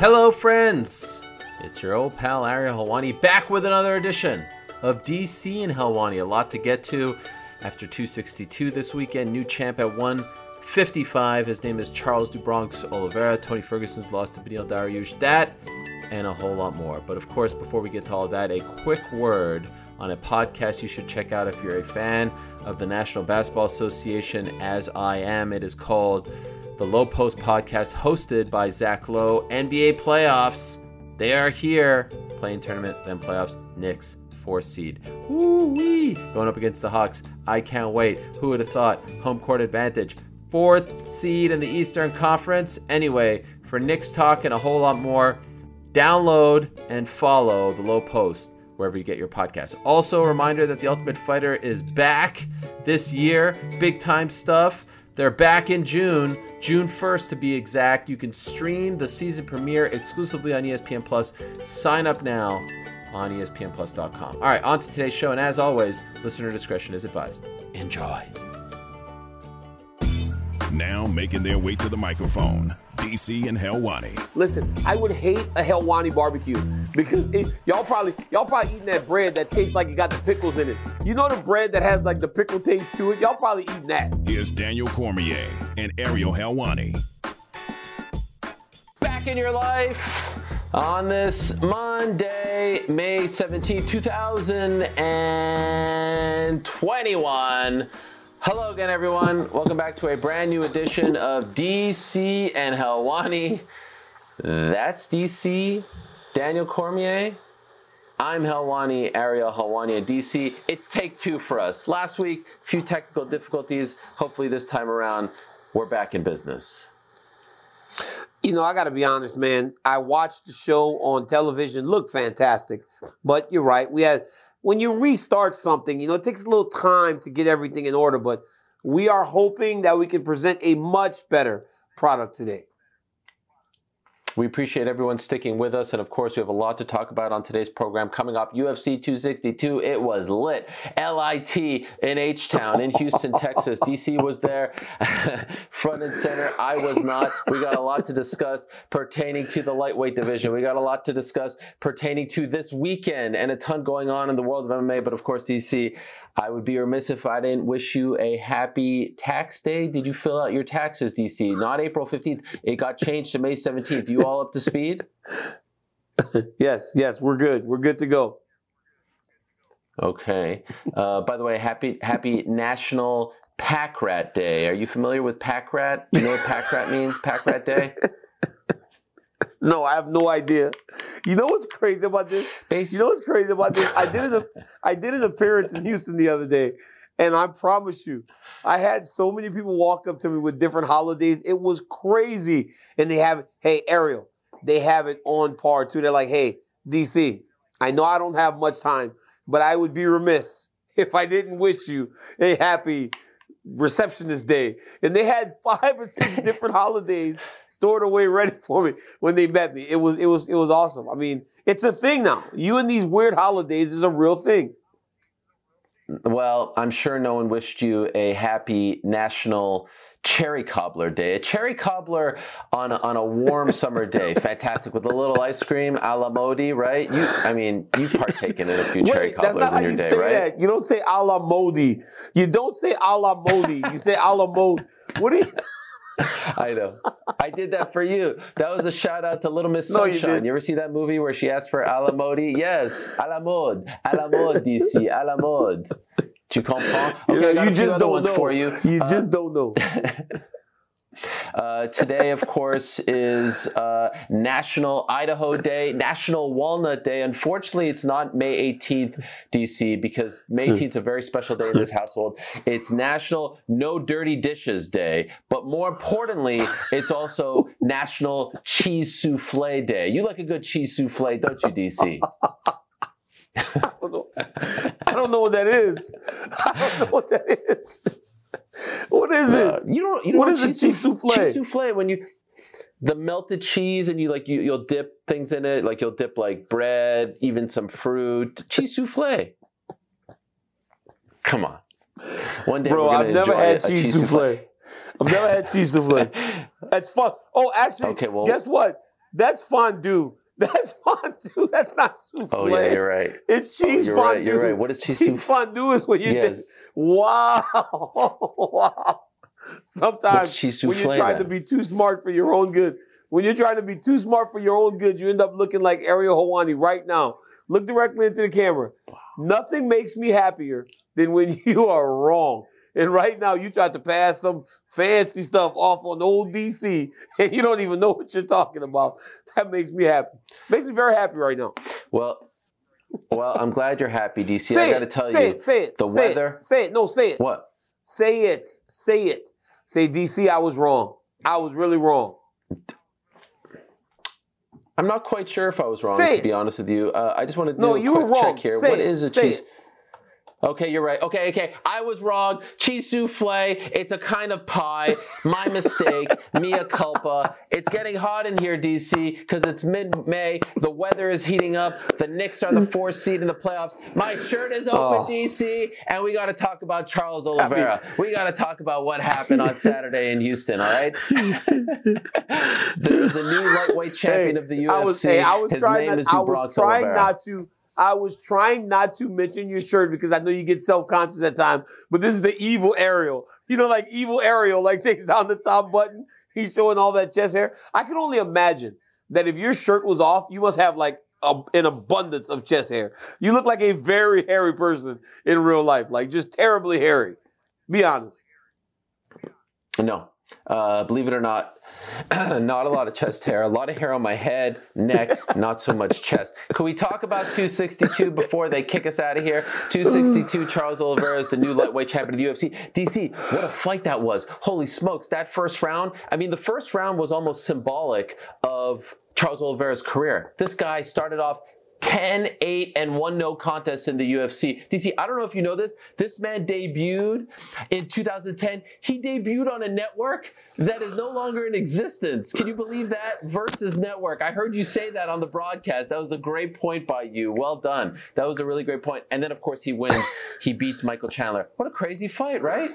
Hello, friends! It's your old pal Ariel Helwani back with another edition of DC and Helwani. A lot to get to after 262 this weekend. New champ at 155. His name is Charles Do Bronx Oliveira. Tony Ferguson's lost to Beneil Dariush. That and a whole lot more. But of course, before we get to all that, a quick word on a podcast you should check out if you're a fan of the National Basketball Association, as I am. It is called the Low Post Podcast, hosted by Zach Lowe. NBA playoffs, they are here. Playing tournament, then playoffs. Knicks, four seed. Woo-wee. Going up against the Hawks. I can't wait. Who would have thought? Home court advantage. Fourth seed in the Eastern Conference. Anyway, for Knicks talk and a whole lot more, download and follow the Low Post wherever you get your podcasts. Also, a reminder that The Ultimate Fighter is back this year. Big time stuff. They're back in June, June 1st to be exact. You can stream the season premiere exclusively on ESPN Plus. Sign up now on ESPNPlus.com. All right, on to today's show. And as always, listener discretion is advised. Enjoy. Now making their way to the microphone, DC and Helwani. Listen, I would hate a Helwani barbecue because it, y'all probably y'all probably eating that bread that tastes like it got the pickles in it. You know the bread that has like the pickle taste to it. Y'all probably eating that. Here's Daniel Cormier and Ariel Helwani. Back in your life on this Monday, May 17th, 2021. Hello again, everyone. Welcome back to a brand new edition of DC and Helwani. That's DC, Daniel Cormier. I'm Helwani, Ariel Helwani at DC. It's take two for us. Last week, a few technical difficulties. Hopefully, this time around, we're back in business. You know, I got to be honest, man. I watched the show on television. Looked fantastic, but you're right. We had when you restart something, you know, it takes a little time to get everything in order. But we are hoping that we can present a much better product today. We appreciate everyone sticking with us. And of course, we have a lot to talk about on today's program. Coming up, UFC 262. It was lit. LIT in H Town in Houston, Texas. DC was there, front and center. I was not. We got a lot to discuss pertaining to the lightweight division. We got a lot to discuss pertaining to this weekend and a ton going on in the world of MMA. But of course, DC, I would be remiss if I didn't wish you a happy tax day. Did you fill out your taxes, DC? Not April 15th. It got changed to May 17th. You all up to speed? yes, yes, we're good. We're good to go. Okay. Uh, by the way, happy happy National Pack Rat Day. Are you familiar with Pack Rat? You know what Pack Rat means? Pack Rat Day? No, I have no idea. You know what's crazy about this? You know what's crazy about this? I did an I did an appearance in Houston the other day, and I promise you, I had so many people walk up to me with different holidays. It was crazy, and they have hey Ariel, they have it on par too. They're like, hey DC, I know I don't have much time, but I would be remiss if I didn't wish you a happy receptionist day. And they had five or six different holidays stored away ready for me when they met me. It was it was it was awesome. I mean, it's a thing now. You and these weird holidays is a real thing. Well, I'm sure no one wished you a happy National Cherry Cobbler Day. A cherry cobbler on a, on a warm summer day, fantastic with a little ice cream a la Modi, right? You, I mean, you've partaken in a few cherry Wait, that's cobblers in your you day, say right? that. You don't say a la Modi. You don't say a la Modi. You say a la Modi. What do you? I know. I did that for you. That was a shout out to Little Miss No, you Sunshine. you, ever see that movie where she asked for a la mode? Yes, a la mode, a la mode d'ici, a la mode. Tu comprends? Okay, I got you just other don't ones know. for you. You Uh, just don't know. Uh, today, of course, is uh, National Idaho Day, National Walnut Day. Unfortunately, it's not May 18th, DC, because May 18th is a very special day in this household. It's National No Dirty Dishes Day, but more importantly, it's also National Cheese Souffle Day. You like a good cheese souffle, don't you, DC? I don't know. Know what that is. I don't know what that is. What is it? Uh, you don't. You know What is a cheese souffle? Cheese souffle when you the melted cheese and you like you you'll dip things in it. Like you'll dip like bread, even some fruit. Cheese souffle. Come on. One day, Bro, I've never had cheese cheese souffle. I've never had cheese souffle. That's fun. Oh, actually, Okay, well- guess what? That's fondue. That's fondue. That's not souffle. Oh yeah, you're right. It's Oh, cheese you're fondue. right. You're right. What is cheese Cheese fondue is when you Yes. wow, wow. Sometimes when you're trying to be too smart for your own good, when you're trying to be too smart for your own good, you end up looking like Ariel Helwani right now. Look directly into the camera. Nothing makes me happier than when you are wrong. And right now, you tried to pass some fancy stuff off on old DC, and you don't even know what you're talking about. That makes me happy. Makes me very happy right now. Well, well, I'm glad you're happy, DC. say I got to tell say you, it. Say it. the say weather- It. Say it. No, say it. what? Say it. Say it. Say DC. I was wrong. I was really wrong. I'm not quite sure if I was wrong, Say to it. be honest with you. Uh, I just want to do No, a you quick were wrong. check here. Say what it. is a Say cheese? Okay, you're right. Okay, okay. I was wrong. Cheese souffle. It's a kind of pie. My mistake. Mia culpa. It's getting hot in here, DC, because it's mid-May. The weather is heating up. The Knicks are the fourth seed in the playoffs. My shirt is open, Oh. DC, and we got to talk about Charles Oliveira. we got to talk about what happened on Saturday in Houston. All right. There's a new lightweight champion Hey, of the UFC. I was, hey, I was His trying name not, is I was trying Oliveira. not to. I was trying not to mention your shirt because I know you get self conscious at times. But this is the evil Ariel. You know, like evil Ariel, like takes down the top button. He's showing all that chest hair. I can only imagine that if your shirt was off, you must have like a, an abundance of chest hair. You look like a very hairy person in real life, like just terribly hairy. Be honest. No. Uh, believe it or not, not a lot of chest hair. A lot of hair on my head, neck, not so much chest. Can we talk about 262 before they kick us out of here? 262, Charles Oliveira is the new lightweight champion of the UFC. DC, what a fight that was. Holy smokes, that first round. I mean, the first round was almost symbolic of Charles Oliveira's career. This guy started off 10, 8, and 1 no contest in the UFC. DC, I don't know if you know this. This man debuted in 2010. He debuted on a network that is no longer in existence. Can you believe that? Versus Network. I heard you say that on the broadcast. That was a great point by you. Well done. That was a really great point. And then, of course, he wins. He beats Michael Chandler. What a crazy fight, right?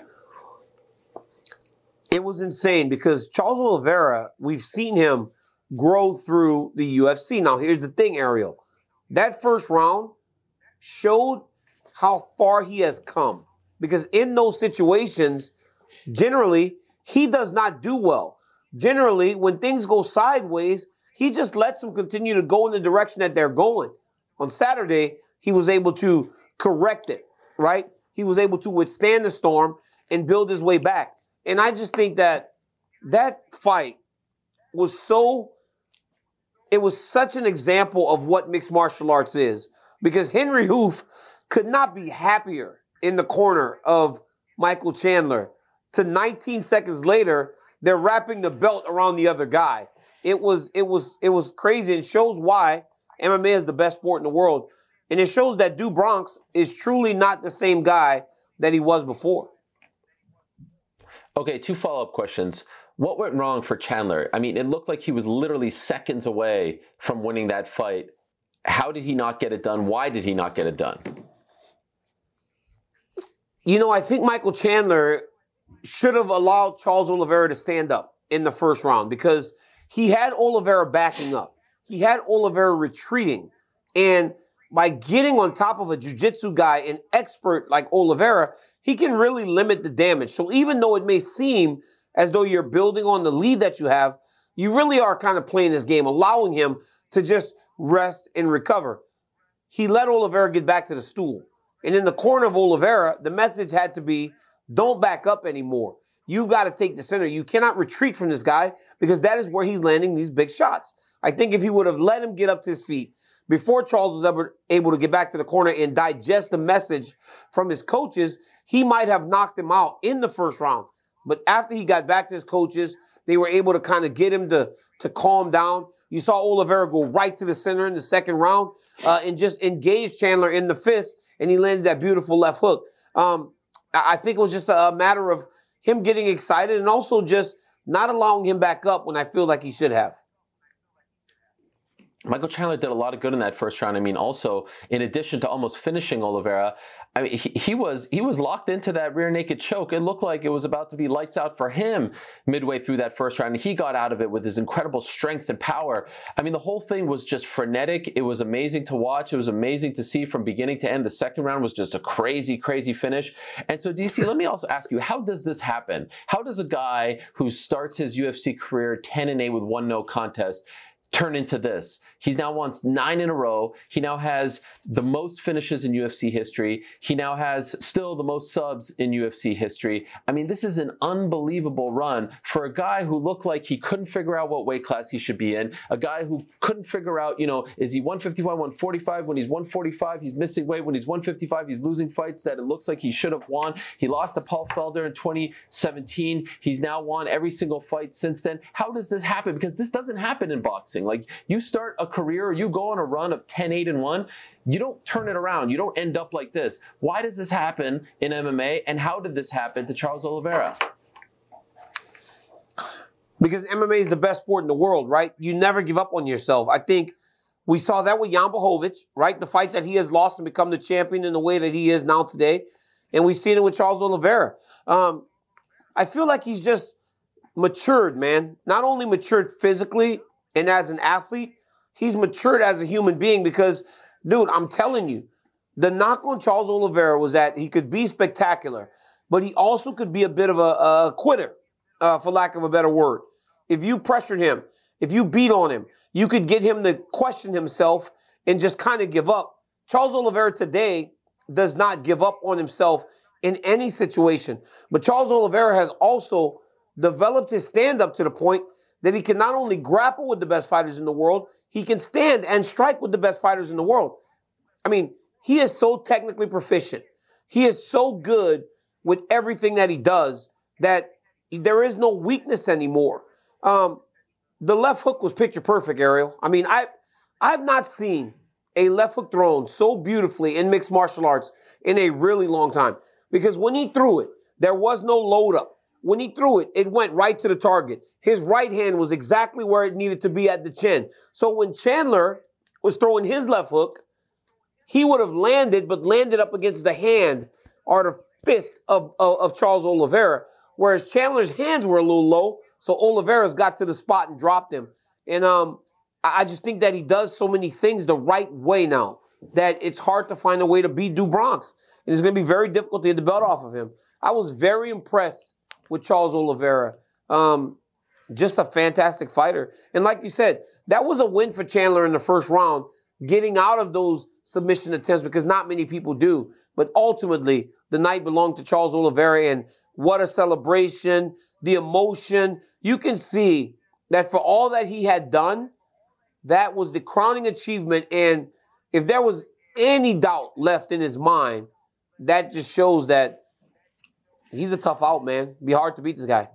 it was insane because Charles Oliveira, we've seen him grow through the UFC. Now, here's the thing, Ariel. That first round showed how far he has come. Because in those situations, generally, he does not do well. Generally, when things go sideways, he just lets them continue to go in the direction that they're going. On Saturday, he was able to correct it, right? He was able to withstand the storm and build his way back. And I just think that that fight was so, it was such an example of what mixed martial arts is. Because Henri Hooft could not be happier in the corner of Michael Chandler. To 19 seconds later, they're wrapping the belt around the other guy. It was it was it was crazy and shows why MMA is the best sport in the world. And it shows that Do Bronx is truly not the same guy that he was before. Okay, two follow up questions. What went wrong for Chandler? I mean, it looked like he was literally seconds away from winning that fight. How did he not get it done? Why did he not get it done? You know, I think Michael Chandler should have allowed Charles Oliveira to stand up in the first round because he had Oliveira backing up. He had Oliveira retreating. And by getting on top of a jiu-jitsu guy, an expert like Oliveira, he can really limit the damage. So even though it may seem as though you're building on the lead that you have, you really are kind of playing this game, allowing him to just rest and recover. He let Oliveira get back to the stool. And in the corner of Oliveira, the message had to be don't back up anymore. You've got to take the center. You cannot retreat from this guy because that is where he's landing these big shots. I think if he would have let him get up to his feet before Charles was ever able to get back to the corner and digest the message from his coaches, he might have knocked him out in the first round. But after he got back to his coaches, they were able to kind of get him to, to calm down. You saw Oliveira go right to the center in the second round uh, and just engage Chandler in the fist, and he landed that beautiful left hook. Um, I think it was just a matter of him getting excited and also just not allowing him back up when I feel like he should have. Michael Chandler did a lot of good in that first round. I mean, also in addition to almost finishing Oliveira, I mean, he, he, was he was locked into that rear naked choke. It looked like it was about to be lights out for him midway through that first round. He got out of it with his incredible strength and power. I mean, the whole thing was just frenetic. It was amazing to watch. It was amazing to see from beginning to end. The second round was just a crazy, crazy finish. And so, DC, let me also ask you, how does this happen? How does a guy who starts his UFC career 10 and 8 with one no contest turn into this. He's now won nine in a row. He now has the most finishes in UFC history. He now has still the most subs in UFC history. I mean, this is an unbelievable run for a guy who looked like he couldn't figure out what weight class he should be in. A guy who couldn't figure out, you know, is he 155, 145? When he's 145, he's missing weight. When he's 155, he's losing fights that it looks like he should have won. He lost to Paul Felder in 2017. He's now won every single fight since then. How does this happen? Because this doesn't happen in boxing. Like you start a career, you go on a run of 10, 8, and 1, you don't turn it around. You don't end up like this. Why does this happen in MMA? And how did this happen to Charles Oliveira? Because MMA is the best sport in the world, right? You never give up on yourself. I think we saw that with Jan Blachowicz, right? The fights that he has lost and become the champion in the way that he is now today. And we've seen it with Charles Oliveira. Um, I feel like he's just matured, man. Not only matured physically and as an athlete, he's matured as a human being because, dude, I'm telling you, the knock on Charles Oliveira was that he could be spectacular, but he also could be a bit of a, a quitter, uh, for lack of a better word. If you pressured him, if you beat on him, you could get him to question himself and just kind of give up. Charles Oliveira today does not give up on himself in any situation. But Charles Oliveira has also developed his stand up to the point that he can not only grapple with the best fighters in the world, he can stand and strike with the best fighters in the world. I mean, he is so technically proficient. He is so good with everything that he does that there is no weakness anymore. Um, the left hook was picture perfect, Ariel. I mean, I I've not seen a left hook thrown so beautifully in mixed martial arts in a really long time. Because when he threw it, there was no load up. When he threw it, it went right to the target. His right hand was exactly where it needed to be at the chin. So when Chandler was throwing his left hook, he would have landed, but landed up against the hand or the fist of, of, of Charles Oliveira. Whereas Chandler's hands were a little low, so Oliveira's got to the spot and dropped him. And um, I just think that he does so many things the right way now that it's hard to find a way to beat Do Bronx. And it's going to be very difficult to get the belt off of him. I was very impressed with Charles Oliveira. Um, just a fantastic fighter. And like you said, that was a win for Chandler in the first round, getting out of those submission attempts because not many people do. But ultimately, the night belonged to Charles Oliveira, and what a celebration, the emotion. You can see that for all that he had done, that was the crowning achievement. And if there was any doubt left in his mind, that just shows that he's a tough out, man. Be hard to beat this guy.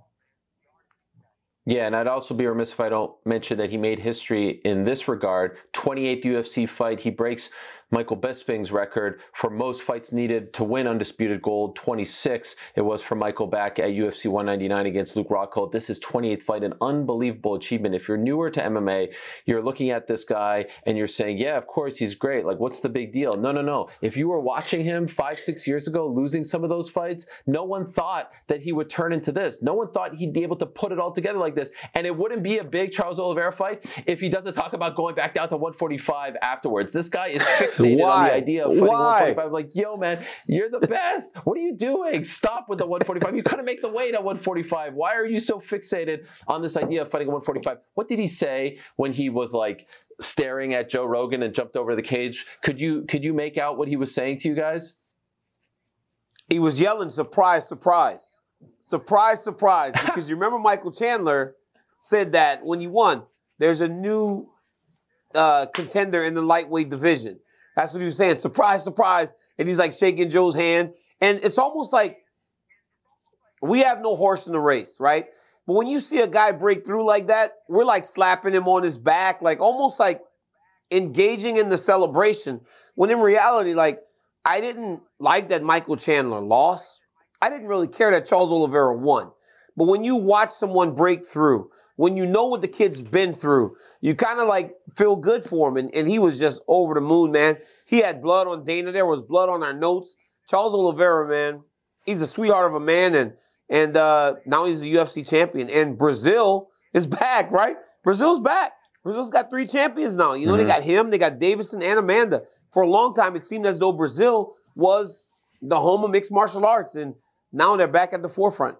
Yeah, and I'd also be remiss if I don't mention that he made history in this regard. 28th UFC fight, he breaks Michael Bisping's record for most fights needed to win undisputed gold. 26 it was for Michael back at UFC 199 against Luke Rockhold. This is 28th fight, an unbelievable achievement. If you're newer to MMA, you're looking at this guy and you're saying, yeah, of course he's great. Like, what's the big deal? No, no, no. If you were watching him five, six years ago, losing some of those fights, no one thought that he would turn into this. No one thought he'd be able to put it all together like this. And it wouldn't be a big Charles Oliveira fight if he doesn't talk about going back down to 145 afterwards. This guy is fixed fixated Why? on the idea of fighting Why? 145. I'm like, yo, man, you're the best. what are you doing? Stop with the 145. You couldn't make the weight at 145. Why are you so fixated on this idea of fighting at 145? What did he say when he was like staring at Joe Rogan and jumped over the cage? Could you could you make out what he was saying to you guys? He was yelling, surprise, surprise. Surprise, surprise. Because you remember Michael Chandler said that when he won, there's a new uh, contender in the lightweight division. That's what he was saying. Surprise, surprise. And he's like shaking Joe's hand. And it's almost like we have no horse in the race, right? But when you see a guy break through like that, we're like slapping him on his back, like almost like engaging in the celebration. When in reality, like, I didn't like that Michael Chandler lost. I didn't really care that Charles Oliveira won. But when you watch someone break through, when you know what the kid's been through, you kind of like feel good for him. And, and he was just over the moon, man. He had blood on Dana. There was blood on our notes. Charles Oliveira, man, he's a sweetheart of a man, and and uh, now he's a UFC champion. And Brazil is back, right? Brazil's back. Brazil's got three champions now. You know, mm-hmm. they got him, they got Deiveson and Amanda. For a long time, it seemed as though Brazil was the home of mixed martial arts, and now they're back at the forefront.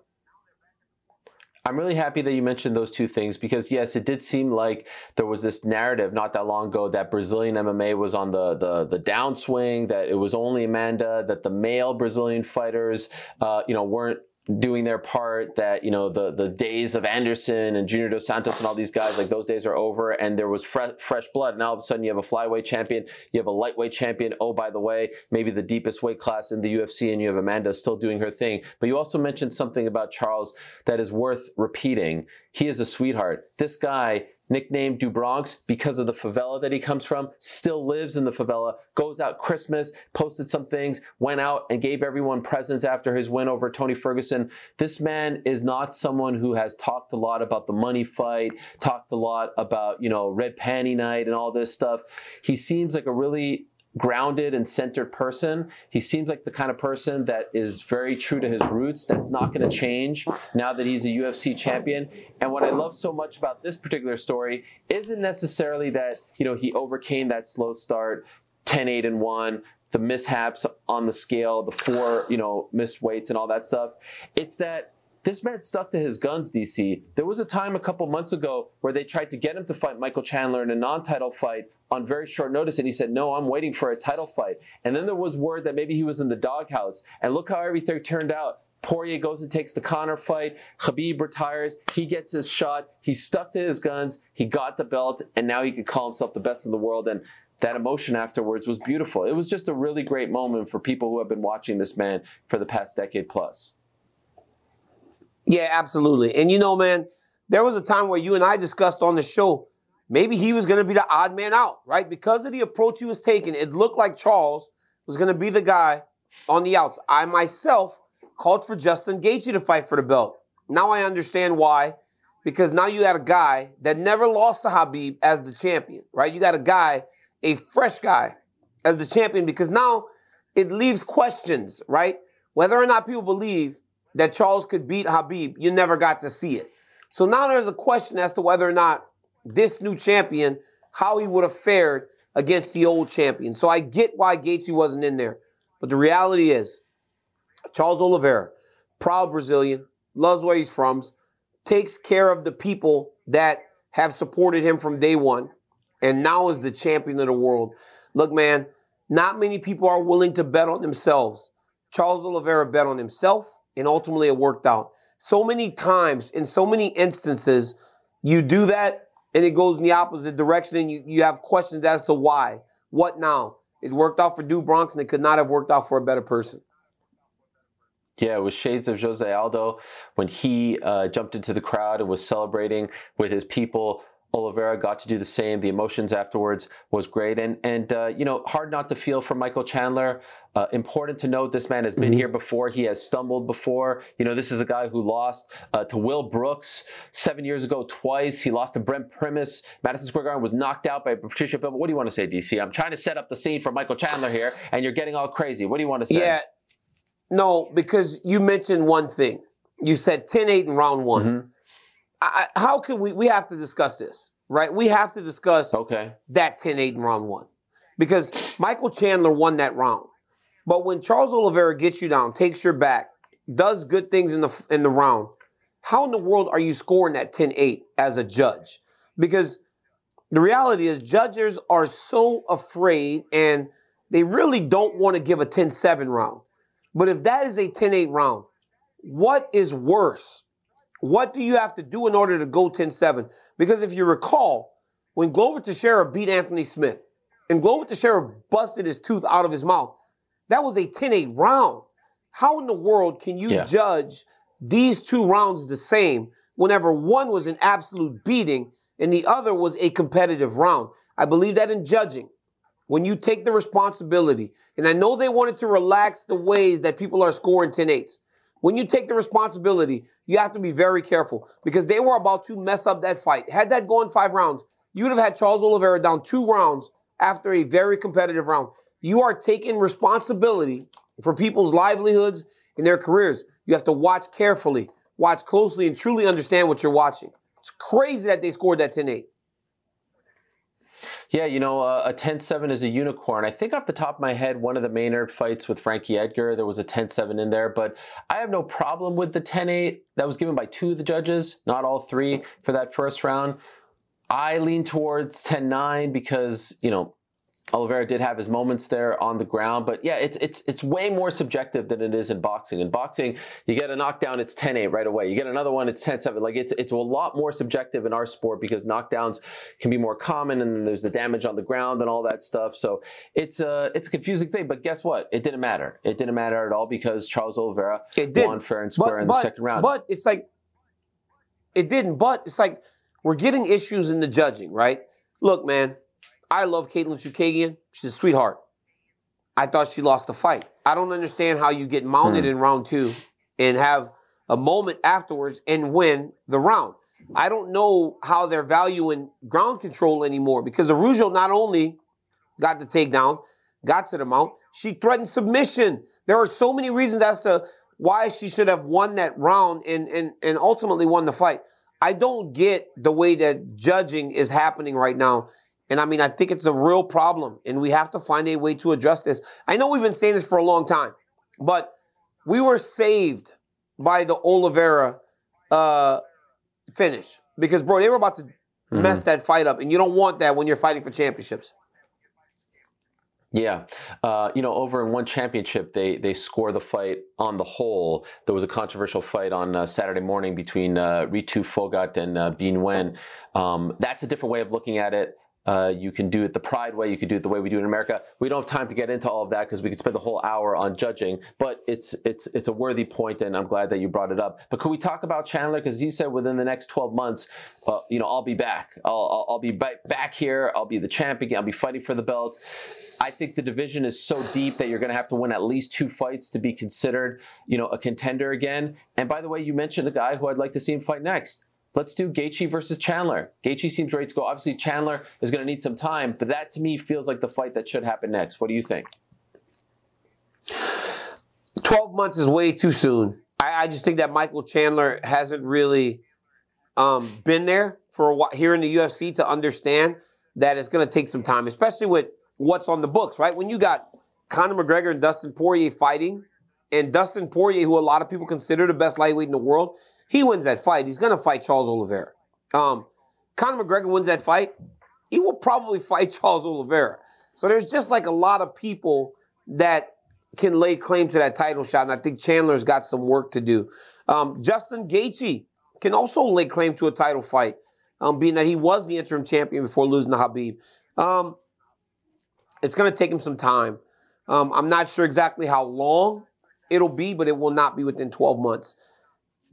I'm really happy that you mentioned those two things because yes, it did seem like there was this narrative not that long ago that Brazilian MMA was on the the, the downswing, that it was only Amanda, that the male Brazilian fighters, uh, you know, weren't doing their part that you know the the days of Anderson and Junior Dos Santos and all these guys like those days are over and there was fre- fresh blood. And all of a sudden you have a flyweight champion you have a lightweight champion. Oh by the way maybe the deepest weight class in the UFC and you have Amanda still doing her thing. But you also mentioned something about Charles that is worth repeating. He is a sweetheart. This guy nicknamed Do Bronx because of the favela that he comes from, still lives in the favela, goes out Christmas, posted some things, went out and gave everyone presents after his win over Tony Ferguson. This man is not someone who has talked a lot about the money fight, talked a lot about, you know, red panty night and all this stuff. He seems like a really grounded and centered person. He seems like the kind of person that is very true to his roots. That's not going to change now that he's a UFC champion. And what I love so much about this particular story isn't necessarily that, you know, he overcame that slow start, 10-8 and 1, the mishaps on the scale, the four, you know, missed weights and all that stuff. It's that this man stuck to his guns, DC. There was a time a couple months ago where they tried to get him to fight Michael Chandler in a non title fight on very short notice, and he said, No, I'm waiting for a title fight. And then there was word that maybe he was in the doghouse. And look how everything turned out. Poirier goes and takes the Conor fight. Khabib retires. He gets his shot. He stuck to his guns. He got the belt, and now he could call himself the best in the world. And that emotion afterwards was beautiful. It was just a really great moment for people who have been watching this man for the past decade plus. Yeah, absolutely. And you know, man, there was a time where you and I discussed on the show maybe he was going to be the odd man out, right? Because of the approach he was taking, it looked like Charles was going to be the guy on the outs. I myself called for Justin Gaethje to fight for the belt. Now I understand why, because now you had a guy that never lost to Khabib as the champion, right? You got a guy, a fresh guy, as the champion, because now it leaves questions, right? Whether or not people believe that Charles could beat Khabib, you never got to see it. So now there's a question as to whether or not this new champion, how he would have fared against the old champion. So I get why Gaethje wasn't in there. But the reality is, Charles Oliveira, proud Brazilian, loves where he's from, takes care of the people that have supported him from day one, and now is the champion of the world. Look, man, not many people are willing to bet on themselves. Charles Oliveira bet on himself, and ultimately it worked out. So many times, in so many instances, you do that and it goes in the opposite direction and you, you have questions as to why. What now? It worked out for Do Bronx and it could not have worked out for a better person. Yeah, it was shades of Jose Aldo when he uh, jumped into the crowd and was celebrating with his people Oliveira got to do the same. The emotions afterwards was great, and and uh, you know hard not to feel for Michael Chandler. Uh, important to note, this man has been mm-hmm. here before. He has stumbled before. You know, this is a guy who lost uh, to Will Brooks seven years ago twice. He lost to Brent Primus. Madison Square Garden was knocked out by Patricky But What do you want to say, DC? I'm trying to set up the scene for Michael Chandler here, and you're getting all crazy. What do you want to say? Yeah, no, because you mentioned one thing. You said 10-8 in round one. Mm-hmm I, how can we? We have to discuss this, right? We have to discuss okay. that 10-8 in round one because Michael Chandler won that round. But when Charles Oliveira gets you down, takes your back, does good things in the in the round, how in the world are you scoring that 10-8 as a judge? Because the reality is judges are so afraid and they really don't want to give a 10-7 round. But if that is a 10-8 round, what is worse? What do you have to do in order to go 10 7? Because if you recall, when Glover Teixeira beat Anthony Smith and Glover Teixeira busted his tooth out of his mouth, that was a 10 8 round. How in the world can you yeah. judge these two rounds the same whenever one was an absolute beating and the other was a competitive round? I believe that in judging, when you take the responsibility, and I know they wanted to relax the ways that people are scoring 10 8s, when you take the responsibility, you have to be very careful because they were about to mess up that fight. Had that gone five rounds, you would have had Charles Oliveira down two rounds after a very competitive round. You are taking responsibility for people's livelihoods and their careers. You have to watch carefully, watch closely, and truly understand what you're watching. It's crazy that they scored that 10 8. Yeah, you know, uh, a 10-7 is a unicorn. I think off the top of my head, one of the Maynard fights with Frankie Edgar, there was a 10-7 in there, but I have no problem with the 10-8 that was given by two of the judges, not all three for that first round. I lean towards 10-9 because, you know, Oliveira did have his moments there on the ground, but yeah, it's it's it's way more subjective than it is in boxing. In boxing, you get a knockdown, it's 10-8 right away. You get another one, it's 10-7. Like it's it's a lot more subjective in our sport because knockdowns can be more common and there's the damage on the ground and all that stuff. So it's a it's a confusing thing. But guess what? It didn't matter. It didn't matter at all because Charles Oliveira won fair and square But- in but- the second round. But it's like, it didn't. But it's like, we're getting issues in the judging, right? Look, man, I love Kaitlyn Chookagian. She's a sweetheart. I thought she lost the fight. I don't understand how you get mounted Hmm. in round two and have a moment afterwards and win the round. I don't know how they're valuing ground control anymore because Araujo not only got the takedown, got to the mount, she threatened submission. There are so many reasons as to why she should have won that round and, and, and ultimately won the fight. I don't get the way that judging is happening right now. And I mean, I think it's a real problem, and we have to find a way to address this. I know we've been saying this for a long time, but we were saved by the Oliveira uh, finish because, bro, they were about to Mhm. mess that fight up, and you don't want that when you're fighting for championships. Yeah, uh, you know, over in one championship, they they score the fight on the whole. There was a controversial fight on uh, Saturday morning between uh, Ritu Phogat and uh, Bin Wen. Um, that's a different way of looking at it. Uh, you can do it the Pride way. You can do it the way we do it in America. We don't have time to get into all of that because we could spend the whole hour on judging. But it's it's it's a worthy point, and I'm glad that you brought it up. But could we talk about Chandler? Because he said within the next 12 months, uh, you know, I'll be back. I'll I'll, I'll be ba- back here. I'll be the champ again. I'll be fighting for the belt. I think the division is so deep that you're going to have to win at least two fights to be considered, you know, a contender again. And by the way, you mentioned the guy who I'd like to see him fight next. Let's do Gaethje versus Chandler. Gaethje seems ready to go. Obviously, Chandler is going to need some time, but that to me feels like the fight that should happen next. What do you think? 12 months is way too soon. I, I just think that Michael Chandler hasn't really um, been there for a while here in the UFC to understand that it's going to take some time, especially with what's on the books, right? When you got Conor McGregor and Dustin Poirier fighting, and Dustin Poirier, who a lot of people consider the best lightweight in the world, he wins that fight. He's going to fight Charles Oliveira. Um, Conor McGregor wins that fight. He will probably fight Charles Oliveira. So there's just like a lot of people that can lay claim to that title shot, and I think Chandler's got some work to do. Um, Justin Gaethje can also lay claim to a title fight, um, being that he was the interim champion before losing to Khabib. Um, it's going to take him some time. Um, I'm not sure exactly how long it'll be, but it will not be within 12 months.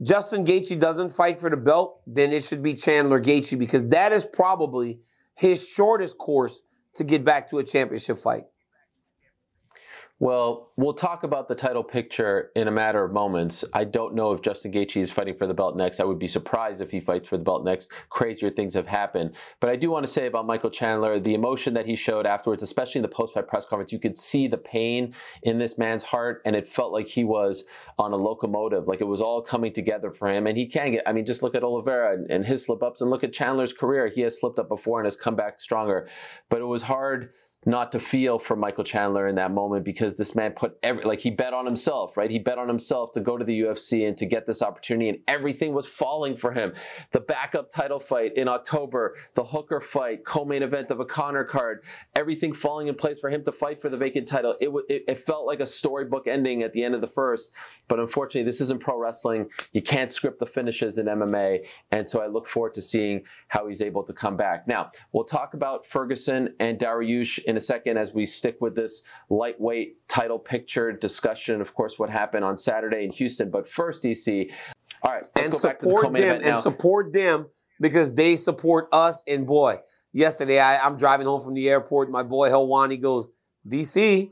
Justin Gaethje doesn't fight for the belt, then it should be Chandler Gaethje because that is probably his shortest course to get back to a championship fight. Well, we'll talk about the title picture in a matter of moments. I don't know if Justin Gaethje is fighting for the belt next. I would be surprised if he fights for the belt next. Crazier things have happened. But I do want to say about Michael Chandler, the emotion that he showed afterwards, especially in the post-fight press conference, you could see the pain in this man's heart, and it felt like he was on a locomotive, like it was all coming together for him. And he can get, I mean, just look at Oliveira and, and his slip-ups, and look at Chandler's career. He has slipped up before and has come back stronger. But it was hard not to feel for Michael Chandler in that moment because this man put every like he bet on himself, right? He bet on himself to go to the UFC and to get this opportunity, and everything was falling for him. The backup title fight in October, the Hooker fight, co-main event of a Conor card, everything falling in place for him to fight for the vacant title. It it, it felt like a storybook ending at the end of the first, but unfortunately, this isn't pro wrestling. You can't script the finishes in MMA, and so I look forward to seeing how he's able to come back. Now, we'll talk about Ferguson and Dariush in a second as we stick with this lightweight title picture discussion. Of course, what happened on Saturday in Houston. But first, DC. All right, let's and go back to the support them and now. support them because they support us. And boy, yesterday I, I'm driving home from the airport. My boy Helwani goes, DC,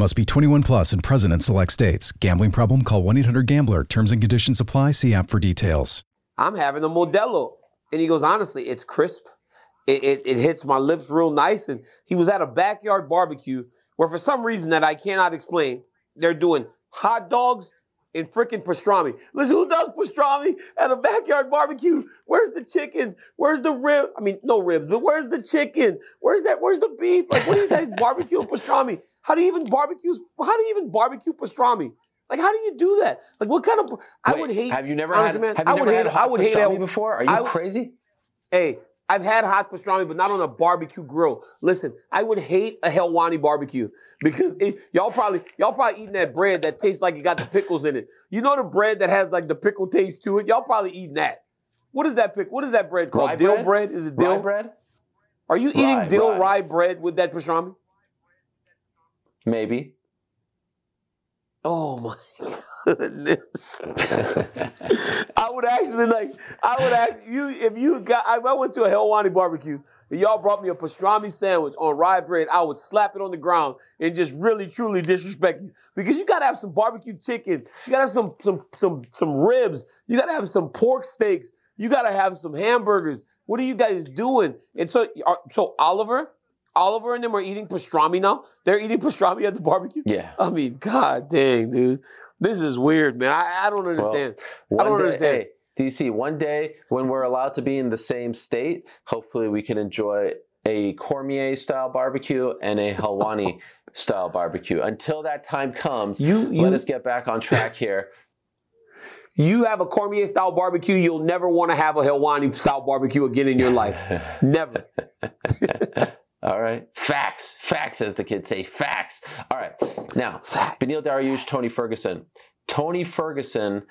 Must be 21 plus and present in select states. Gambling problem? Call 1 800 GAMBLER. Terms and conditions apply. See app for details. I'm having a Modelo. And he goes, honestly, it's crisp. It, it, it, hits my lips real nice. And he was at a backyard barbecue where, for some reason that I cannot explain, they're doing hot dogs and freaking pastrami. Listen, who does pastrami at a backyard barbecue? Where's the chicken? Where's the rib? I mean, no ribs, but where's the chicken? Where's that? Where's the beef? Like, what do you guys barbecue pastrami? How do you even barbecue? How do you even barbecue pastrami? Like, how do you do that? Like, what kind of? I Wait, would hate. Have you never honestly, had? man, Have you I would never hate. had hot I would hate pastrami before? Are you I- crazy? Hey, I've had hot pastrami, but not on a barbecue grill. Listen, I would hate a Helwani barbecue because it, y'all probably y'all probably eating that bread that tastes like it got the pickles in it. You know the bread that has like the pickle taste to it. Y'all probably eating that. What is that pick? What is that bread called? Rye dill bread? bread? Is it dill? Rye bread? Are you eating Rye, dill rye. rye bread with that pastrami? Maybe. Oh my I would actually like, I would ask you if you got, I I went to a Helwani barbecue and y'all brought me a pastrami sandwich on rye bread, I would slap it on the ground and just really truly disrespect you. Because you gotta have some barbecue chicken, you gotta have some some some some ribs, you gotta have some pork steaks, you gotta have some hamburgers. What are you guys doing? And so are- so Oliver, Oliver and them are eating pastrami now. They're eating pastrami at the barbecue. Yeah. I mean, god dang, dude. This is weird, man. I, I don't understand. I don't day, understand. Hey, DC, one day when we're allowed to be in the same state, hopefully we can enjoy a Cormier style barbecue and a Helwani style barbecue. Until that time comes, You- let us get back on track here. You have a Cormier style barbecue, you'll never want to have a Helwani style barbecue again in your life. Never. All right. Facts. Facts, as the kids say. Facts. All right. Now, Facts. Beneil Dariush, Tony Ferguson. Tony Ferguson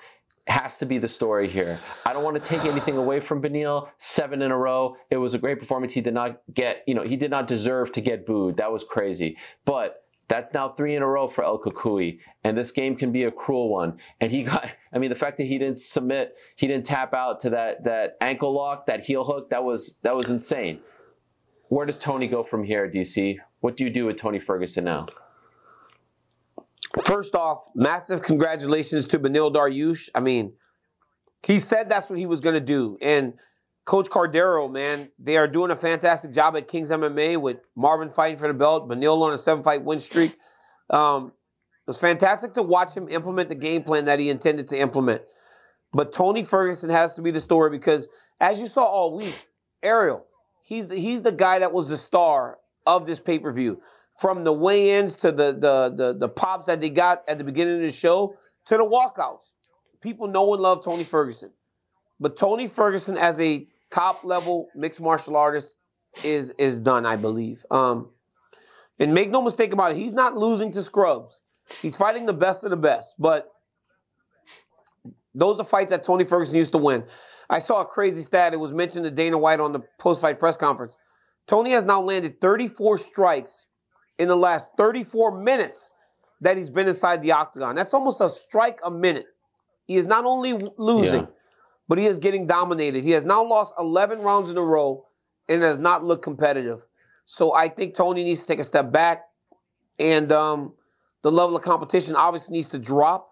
has to be the story here. I don't want to take anything away from Beneil. Seven in a row. It was a great performance. He did not get, you know, he did not deserve to get booed. That was crazy. But that's now three in a row for El Cucuy. And this game can be a cruel one. And he got, I mean, the fact that he didn't submit, he didn't tap out to that that ankle lock, that heel hook, that was that was insane. Where does Tony go from here, DC? What do you do with Tony Ferguson now? First off, massive congratulations to Beneil Dariush. I mean, he said that's what he was going to do. And Coach Cordeiro, man, they are doing a fantastic job at Kings MMA with Marvin fighting for the belt, Beneil on a seven fight win streak. Um, it was fantastic to watch him implement the game plan that he intended to implement. But Tony Ferguson has to be the story because, as you saw all week, Ariel, he's the, he's the guy that was the star of this pay per view. From the weigh-ins to the, the the the pops that they got at the beginning of the show to the walkouts, people know and love Tony Ferguson. But Tony Ferguson, as a top level mixed martial artist, is is done, I believe. Um, and make no mistake about it, he's not losing to scrubs. He's fighting the best of the best. But those are fights that Tony Ferguson used to win. I saw a crazy stat. It was mentioned to Dana White on the post-fight press conference. Tony has now landed 34 strikes in the last 34 minutes that he's been inside the octagon. That's almost a strike a minute. He is not only losing, Yeah. but he is getting dominated. He has now lost 11 rounds in a row and has not looked competitive. So I think Tony needs to take a step back, and um, the level of competition obviously needs to drop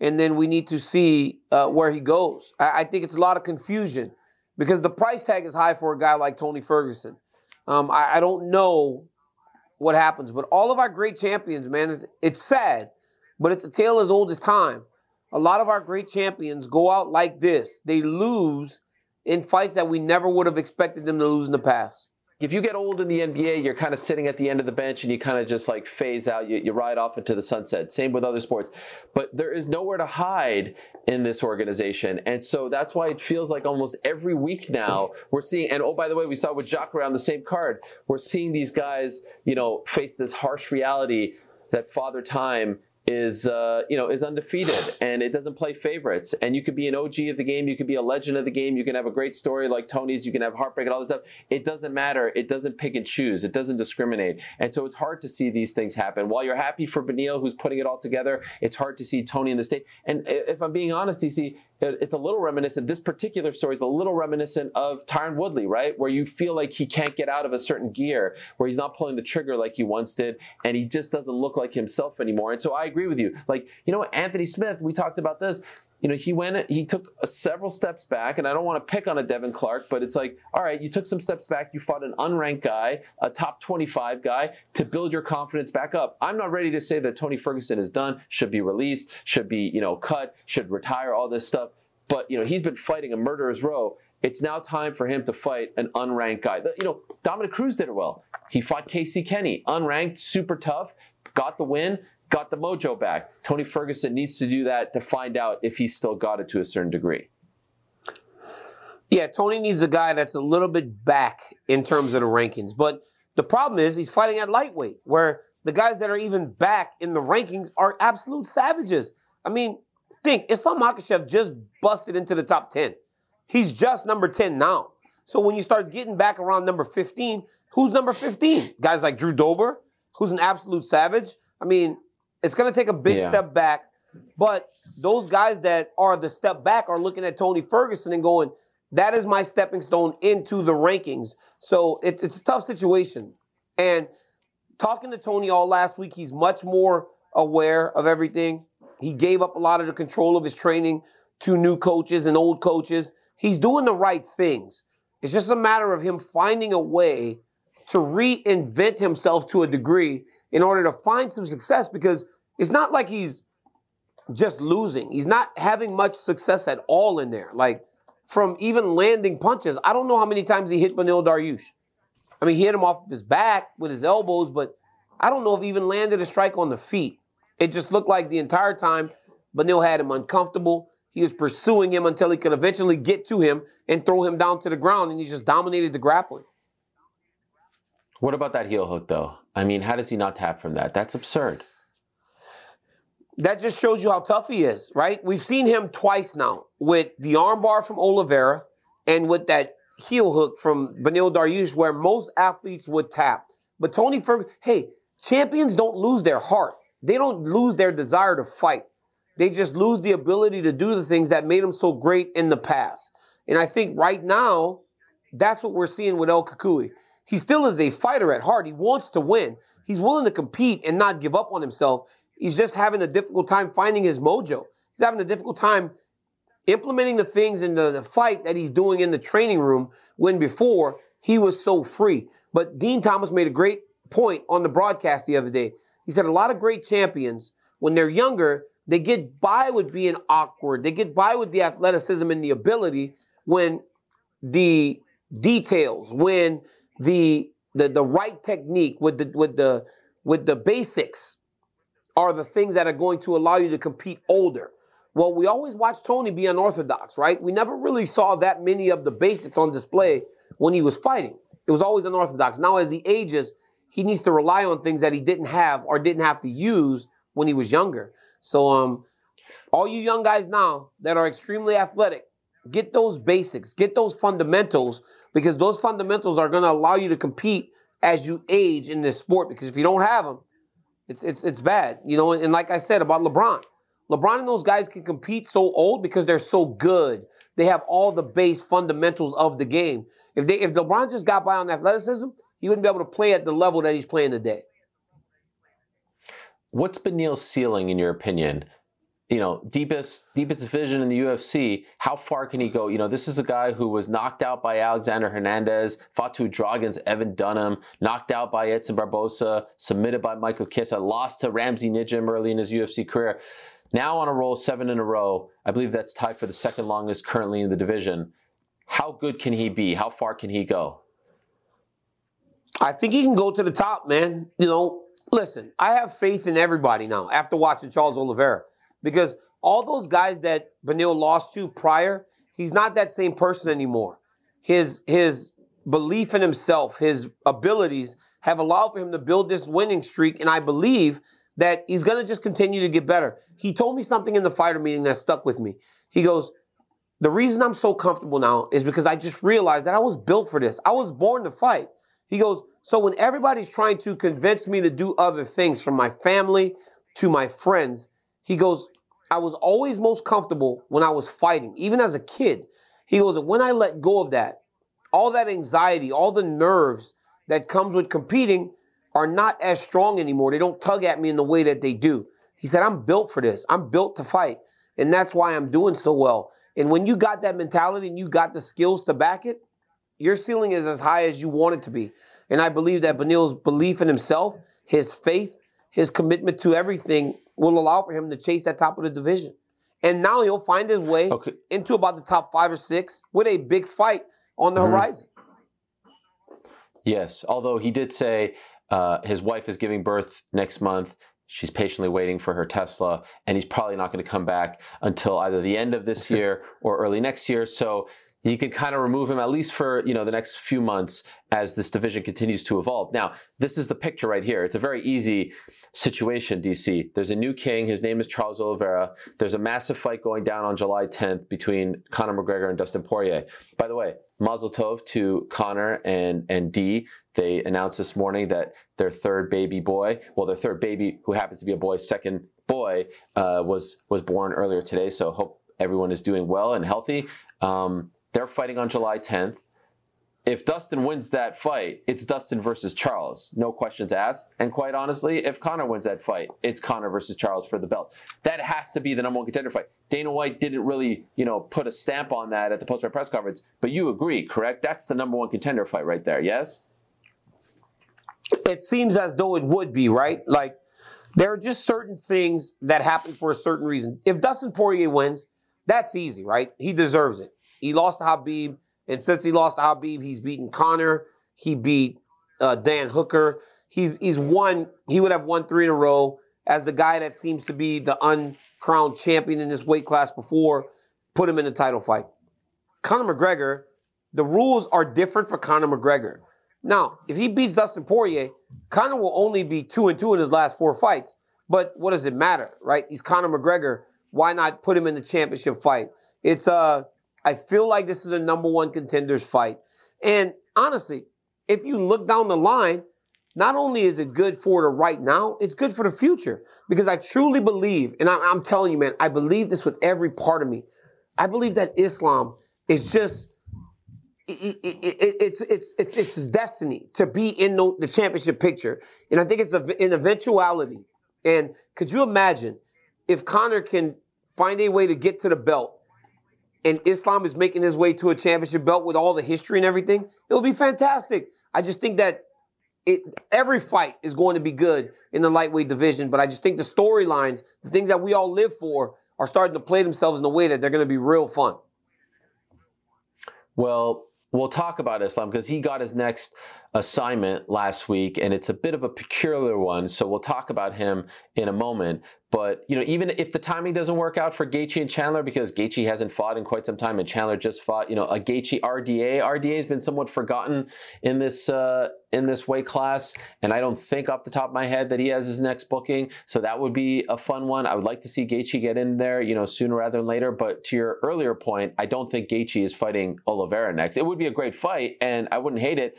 and then we need to see uh, where he goes. I, I think it's a lot of confusion because the price tag is high for a guy like Tony Ferguson. Um, I, I don't know what happens, but all of our great champions, man, it's- it's sad, but it's a tale as old as time. A lot of our great champions go out like this. They lose in fights that we never would have expected them to lose in the past. If you get old in the NBA, you're kind of sitting at the end of the bench and you kind of just like phase out. You, you ride off into the sunset. Same with other sports. But there is nowhere to hide in this organization. And so that's why it feels like almost every week now we're seeing, and oh, by the way, we saw with Jacare on the same card, we're seeing these guys, you know, face this harsh reality that Father Time is uh, you know is undefeated and it doesn't play favorites. And you could be an OG of the game, you could be a legend of the game, you can have a great story like Tony's, you can have heartbreak and all this stuff. It doesn't matter. It doesn't pick and choose. It doesn't discriminate. And so it's hard to see these things happen. While you're happy for Beneil, who's putting it all together, it's hard to see Tony in the state. And if I'm being honest, DC, it's a little reminiscent. This particular story is a little reminiscent of Tyron Woodley, right? Where you feel like he can't get out of a certain gear, where he's not pulling the trigger like he once did, and he just doesn't look like himself anymore. And so I agree with you. Like, you know, Anthony Smith, we talked about this you know, he went, he took several steps back, and I don't want to pick on a Devin Clark, but it's like, all right, you took some steps back, you fought an unranked guy, a top 25 guy, to build your confidence back up. I'm not ready to say that Tony Ferguson is done, should be released, should be, you know, cut, should retire, all this stuff. But, you know, he's been fighting a murderer's row. It's now time for him to fight an unranked guy. You know, Dominick Cruz did it well. He fought Casey Kenney, unranked, super tough, got the win got the mojo back. Tony Ferguson needs to do that to find out if he's still got it to a certain degree. Yeah, Tony needs a guy that's a little bit back in terms of the rankings. But the problem is he's fighting at lightweight, where the guys that are even back in the rankings are absolute savages. I mean, think Islam Makhachev just busted into the top 10. He's just number 10 now. So when you start getting back around number 15, who's number 15? Guys like Drew Dober, who's an absolute savage. I mean, it's going to take a big yeah. step back. But those guys that are the step back are looking at Tony Ferguson and going, that is my stepping stone into the rankings. So it, it's a tough situation. And talking to Tony all last week, he's much more aware of everything. He gave up a lot of the control of his training to new coaches and old coaches. He's doing the right things. It's just a matter of him finding a way to reinvent himself to a degree in order to find some success because it's not like he's just losing. He's not having much success at all in there. Like from even landing punches, I don't know how many times he hit Beneil Dariush. I mean, he hit him off of his back with his elbows, but I don't know if he even landed a strike on the feet. It just looked like the entire time Beneil had him uncomfortable. He was pursuing him until he could eventually get to him and throw him down to the ground, and he just dominated the grappling. What about that heel hook, though? I mean, how does he not tap from that? That's absurd. That just shows you how tough he is, right? We've seen him twice now with the armbar from Oliveira and with that heel hook from Beneil Dariush, where most athletes would tap. But Tony Ferguson, hey, champions don't lose their heart. They don't lose their desire to fight. They just lose the ability to do the things that made them so great in the past. And I think right now, that's what we're seeing with El Cucuy. He still is a fighter at heart. He wants to win. He's willing to compete and not give up on himself. He's just having a difficult time finding his mojo. He's having a difficult time implementing the things in the, the fight that he's doing in the training room when before he was so free. But Dean Thomas made a great point on the broadcast the other day. He said a lot of great champions, when they're younger, they get by with being awkward. They get by with the athleticism and the ability when the details, when the the the right technique with the with the with the basics are the things that are going to allow you to compete older. Well, we always watch Tony be unorthodox, right? We never really saw that many of the basics on display when he was fighting. It was always unorthodox. Now, as he ages, he needs to rely on things that he didn't have or didn't have to use when he was younger. So, um, all you young guys now that are extremely athletic, get those basics, get those fundamentals because those fundamentals are going to allow you to compete as you age in this sport. Because if you don't have them, it's it's it's bad. You know, and like I said about LeBron, LeBron and those guys can compete so old because they're so good. They have all the base fundamentals of the game. If they if LeBron just got by on athleticism, he wouldn't be able to play at the level that he's playing today. What's Beneil's ceiling, in your opinion? You know, deepest deepest division in the UFC, how far can he go? You know, this is a guy who was knocked out by Alexander Hernandez, fought to against Evan Dunham, knocked out by Edson Barbosa, submitted by Michael Chiesa, lost to Ramsey Nijem early in his UFC career. Now on a roll, seven in a row. I believe that's tied for the second longest currently in the division. How good can he be? How far can he go? I think he can go to the top, man. You know, listen, I have faith in everybody now after watching Charles Oliveira because all those guys that Beneil lost to prior, he's not that same person anymore. His his belief in himself, his abilities have allowed for him to build this winning streak, and I believe that he's to just continue to get better. He told me something in the fighter meeting that stuck with me. He goes, The reason I'm so comfortable now is because I just realized that I was built for this. I was born to fight. He goes, So when everybody's trying to convince me to do other things from my family to my friends, he goes, I was always most comfortable when I was fighting, even as a kid. He goes, when I let go of that, all that anxiety, all the nerves that comes with competing, are not as strong anymore. They don't tug at me in the way that they do. He said, I'm built for this. I'm built to fight. And that's why I'm doing so well. And when you got that mentality and you got the skills to back it, your ceiling is as high as you want it to be. And I believe that Beneil's belief in himself, his faith, his commitment to everything will allow for him to chase that top of the division. And now he'll find his way okay. into about the top five or six with a big fight on the mm-hmm. horizon. Yes, although he did say uh, his wife is giving birth next month. She's patiently waiting for her Tesla, and he's probably not going to come back until either the end of this year or early next year. So you can kind of remove him at least for you know the next few months as this division continues to evolve. Now, this is the picture right here. It's a very easy situation, DC. There's a new king. His name is Charles Oliveira. There's a massive fight going down on July 10th between Conor McGregor and Dustin Poirier. By the way, Mazel Tov to Conor and and D. They announced this morning that their third baby boy, well, their third baby, who happens to be a boy, second boy, uh, was was born earlier today. So hope everyone is doing well and healthy. Um, they're fighting on July 10th. If Dustin wins that fight, it's Dustin versus Charles. No questions asked. And quite honestly, if Conor wins that fight, it's Conor versus Charles for the belt. That has to be the number one contender fight. Dana White didn't really, you know, put a stamp on that at the post-fight press conference, but you agree, correct? That's the number one contender fight right there, yes? It seems as though it would be, right? Like, there are just certain things that happen for a certain reason. If Dustin Poirier wins, that's easy, right? He deserves it. He lost to Khabib, and since he lost to Khabib, he's beaten Conor. He beat uh, Dan Hooker. He's he's won. He would have won three in a row as the guy that seems to be the uncrowned champion in this weight class before. Put him in the title fight. Conor McGregor. The rules are different for Conor McGregor. Now, if he beats Dustin Poirier, Conor will only be two and two in his last four fights. But what does it matter, right? He's Conor McGregor. Why not put him in the championship fight? It's uh I feel like this is a number one contenders fight. And honestly, if you look down the line, not only is it good for the right now, it's good for the future. Because I truly believe, and I'm, telling you, man, I believe this with every part of me. I believe that Islam is just it, it, it, it's, it's, it's, it's his destiny to be in the, the championship picture. And I think it's a, an eventuality. And could you imagine if Conor can find a way to get to the belt and Islam is making his way to a championship belt with all the history and everything, it'll be fantastic. I just think that it, every fight is going to be good in the lightweight division, but I just think the storylines, the things that we all live for, are starting to play themselves in a way that they're going to be real fun. Well, we'll talk about Islam because he got his next assignment last week, and it's a bit of a peculiar one. So we'll talk about him in a moment. But you know, even if the timing doesn't work out for Gaethje and Chandler, because Gaethje hasn't fought in quite some time, and Chandler just fought, you know, a Gaethje RDA. RDA has been somewhat forgotten in this uh, in this weight class, and I don't think off the top of my head that he has his next booking. So that would be a fun one. I would like to see Gaethje get in there, you know, sooner rather than later. But to your earlier point, I don't think Gaethje is fighting Oliveira next. It would be a great fight, and I wouldn't hate it.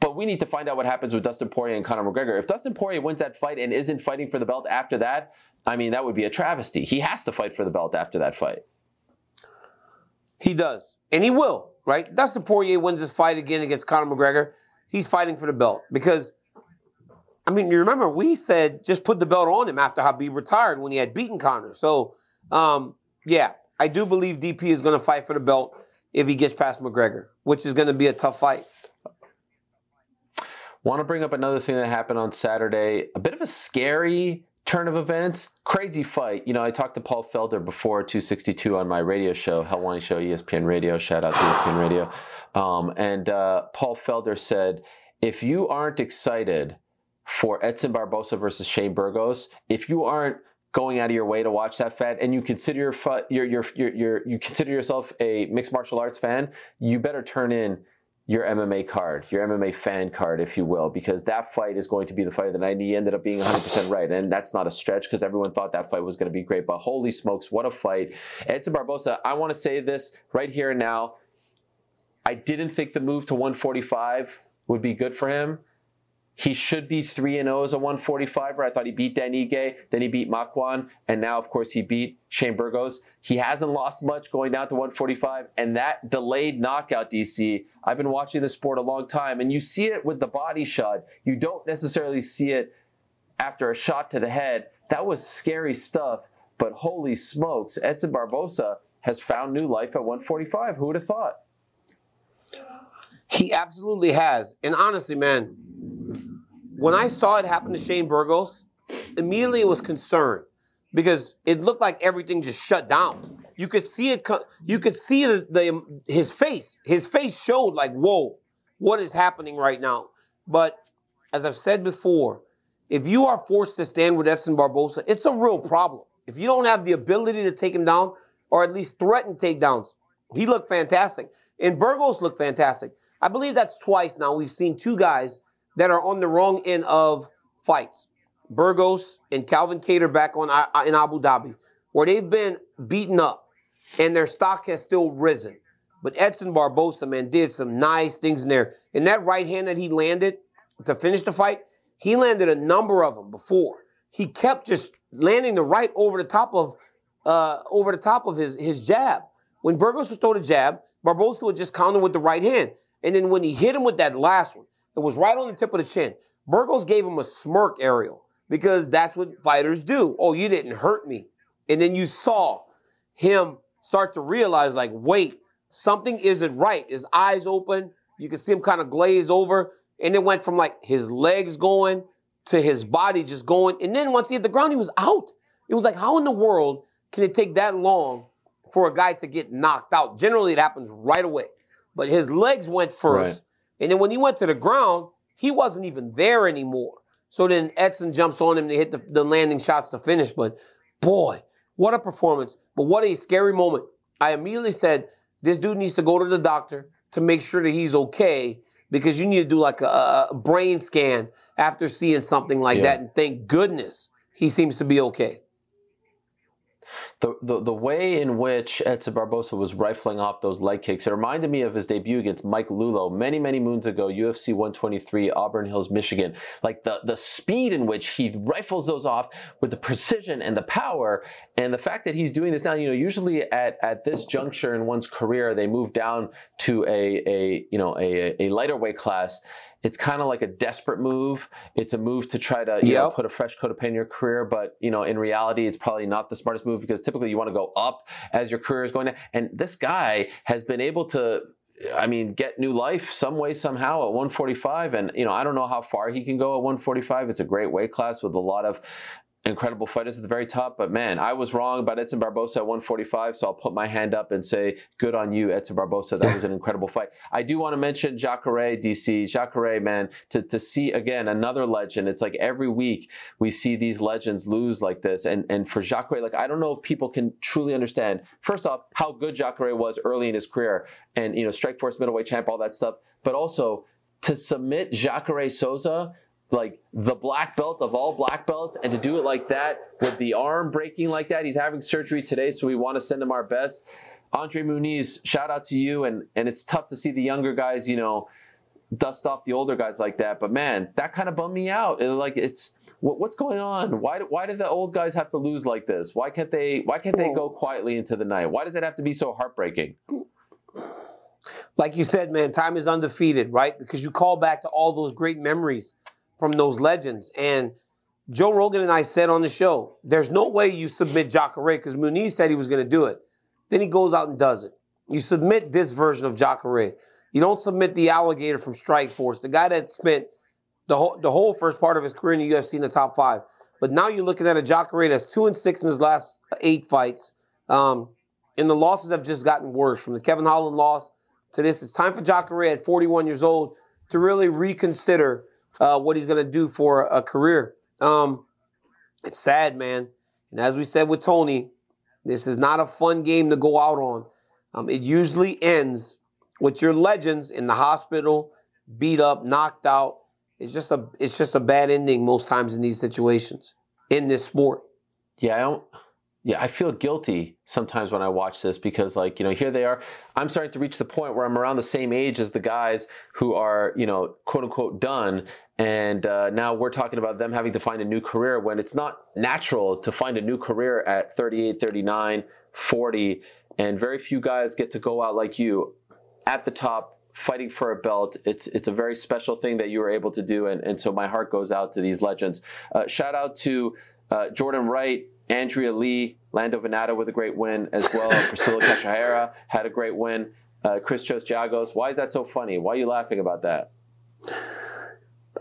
But we need to find out what happens with Dustin Poirier and Conor McGregor. If Dustin Poirier wins that fight and isn't fighting for the belt after that, I mean, that would be a travesty. He has to fight for the belt after that fight. He does. And he will, right? Dustin Poirier wins his fight again against Conor McGregor. He's fighting for the belt because, I mean, you remember we said just put the belt on him after Khabib retired when he had beaten Conor. So, um, yeah, I do believe DP is going to fight for the belt if he gets past McGregor, which is going to be a tough fight. Want to bring up another thing that happened on Saturday? A bit of a scary turn of events. Crazy fight. You know, I talked to Paul Felder before 262 on my radio show, Helwani Show, ESPN Radio. Shout out to ESPN Radio. Um, and uh, Paul Felder said, if you aren't excited for Edson Barbosa versus Shane Burgos, if you aren't going out of your way to watch that fight and you consider your, your, your, your, your, you consider yourself a mixed martial arts fan, you better turn in your MMA card, your MMA fan card, if you will, because that fight is going to be the fight of the night. And he ended up being 100% right. And that's not a stretch because everyone thought that fight was going to be great. But holy smokes, what a fight. Edson Barbosa, I want to say this right here and now. I didn't think the move to 145 would be good for him. He should be 3 0 as a 145er. I thought he beat Dan Ige, then he beat Makwan, and now, of course, he beat Shane Burgos. He hasn't lost much going down to 145, and that delayed knockout, DC. I've been watching the sport a long time, and you see it with the body shot. You don't necessarily see it after a shot to the head. That was scary stuff, but holy smokes, Edson Barbosa has found new life at 145. Who would have thought? He absolutely has. And honestly, man, when I saw it happen to Shane Burgos, immediately it was concern because it looked like everything just shut down. You could see it. You could see the, the his face. His face showed like, "Whoa, what is happening right now?" But as I've said before, if you are forced to stand with Edson Barbosa, it's a real problem. If you don't have the ability to take him down or at least threaten takedowns, he looked fantastic. And Burgos looked fantastic. I believe that's twice now. We've seen two guys that are on the wrong end of fights. Burgos and Calvin Kattar back on uh, in Abu Dhabi, where they've been beaten up and their stock has still risen. But Edson Barbosa, man, did some nice things in there. And that right hand that he landed to finish the fight, he landed a number of them before. He kept just landing the right over the top of uh, over the top of his his jab. When Burgos would throw the jab, Barbosa would just counter with the right hand. And then when he hit him with that last one, it was right on the tip of the chin. Burgos gave him a smirk, Ariel, because that's what fighters do. Oh, you didn't hurt me. And then you saw him start to realize, like, wait, something isn't right. His eyes open. You can see him kind of glaze over. And it went from like his legs going to his body just going. And then once he hit the ground, he was out. It was like, how in the world can it take that long for a guy to get knocked out? Generally, it happens right away but his legs went first. Right. And then when he went to the ground, he wasn't even there anymore. So then Edson jumps on him to hit the, the landing shots to finish. But boy, what a performance. But what a scary moment. I immediately said, this dude needs to go to the doctor to make sure that he's okay because you need to do like a, a brain scan after seeing something like yeah. that. And thank goodness he seems to be okay the, the, the way in which Edson Barbosa was rifling off those leg kicks, it reminded me of his debut against Mike Lullo many, many moons ago, UFC 123, Auburn Hills, Michigan. Like the, the speed in which he rifles those off with the precision and the power, and the fact that he's doing this now, you know, usually at, at this juncture in one's career, they move down to a, a you know, a, a lighter weight class it's kind of like a desperate move. It's a move to try to you yep. know, put a fresh coat of paint in your career, but you know, in reality, it's probably not the smartest move because typically you want to go up as your career is going down. And this guy has been able to I mean, get new life some way, somehow at 145. And, you know, I don't know how far he can go at 145. It's a great weight class with a lot of incredible fighters at the very top. But man, I was wrong about Edson Barbosa at 145, so I'll put my hand up and say, good on you, Edson Barbosa. That was an incredible fight. I do want to mention Jacare, DC. Jacare, man, to, to see again another legend. It's like every week we see these legends lose like this. And, and for Jacare, like, I don't know if people can truly understand, first off, how good Jacare was early in his career and, you know, Strikeforce middleweight champ, all that stuff. But also to submit Jacare Souza like the black belt of all black belts and to do it like that with the arm breaking like that. He's having surgery today, so we want to send him our best. Andre Muniz, shout out to you. And and it's tough to see the younger guys, you know, dust off the older guys like that. But man, that kind of bummed me out. It, like it's what, what's going on? Why why did the old guys have to lose like this? Why can't they why can't they go quietly into the night? Why does it have to be so heartbreaking? Like you said, man, time is undefeated, right? Because you call back to all those great memories from those legends. And Joe Rogan and I said on the show, there's no way you submit Jacare because Muniz said he was going to do it. Then he goes out and does it. You submit this version of Jacare. You don't submit the alligator from Strikeforce, the guy that spent the whole, the whole first part of his career in the UFC in the top five. But now you're looking at a Jacare that's two and six in his last eight fights. Um, and the losses have just gotten worse from the Kevin Holland loss to this. It's time for Jacare at 41 years old to really reconsider uh, what he's going to do for a career. Um, it's sad, man. And as we said with Tony, this is not a fun game to go out on. Um, it usually ends with your legends in the hospital, beat up, knocked out. It's just a it's just a bad ending most times in these situations in this sport. Yeah, I don't. Yeah, I feel guilty sometimes when I watch this because, like, you know, here they are. I'm starting to reach the point where I'm around the same age as the guys who are, you know, quote unquote done. And uh, now we're talking about them having to find a new career when it's not natural to find a new career at 38, 39, 40. And very few guys get to go out like you at the top fighting for a belt. It's it's a very special thing that you were able to do, and, and so my heart goes out to these legends. Uh, shout out to uh, Jordan Wright, Andrea Lee, Lando Vannata with a great win as well. Priscilla Cachoeira had a great win. Uh, Christos Giagos. Why is that so funny? Why are you laughing about that?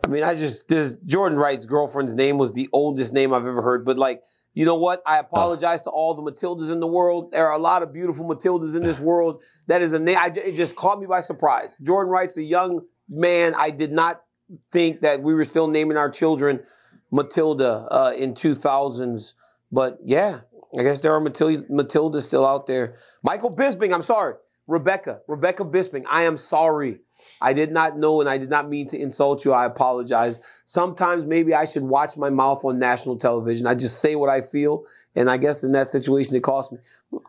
I mean, I just this Jordan Wright's girlfriend's name was the oldest name I've ever heard, but like you know what? I apologize to all the Matildas in the world. There are a lot of beautiful Matildas in this world. That is a name. I, it just caught me by surprise. Jordan Wright's a young man. I did not think that we were still naming our children Matilda uh, in 2000s. But yeah, I guess there are Matilda, Matildas still out there. Michael Bisping, I'm sorry. Rebecca, Rebecca Bisping, I am sorry. I did not know and I did not mean to insult you. I apologize. Sometimes maybe I should watch my mouth on national television. I just say what I feel. And I guess in that situation, it cost me.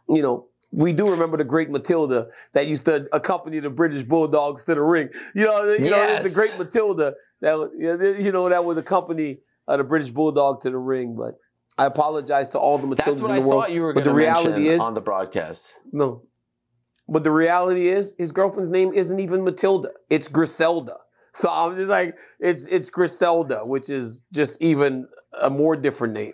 You know, we do remember the great Matilda that used to accompany the British Bulldogs to the ring. You know, you yes. know the great Matilda that you know that would accompany uh, the British Bulldog to the ring. But I apologize to all the Matildas That's what in the I world. Thought you were but the reality is on the broadcast. No, but the reality is, his girlfriend's name isn't even Matilda. It's Griselda. So I'm just like, it's it's Griselda, which is just even a more different name.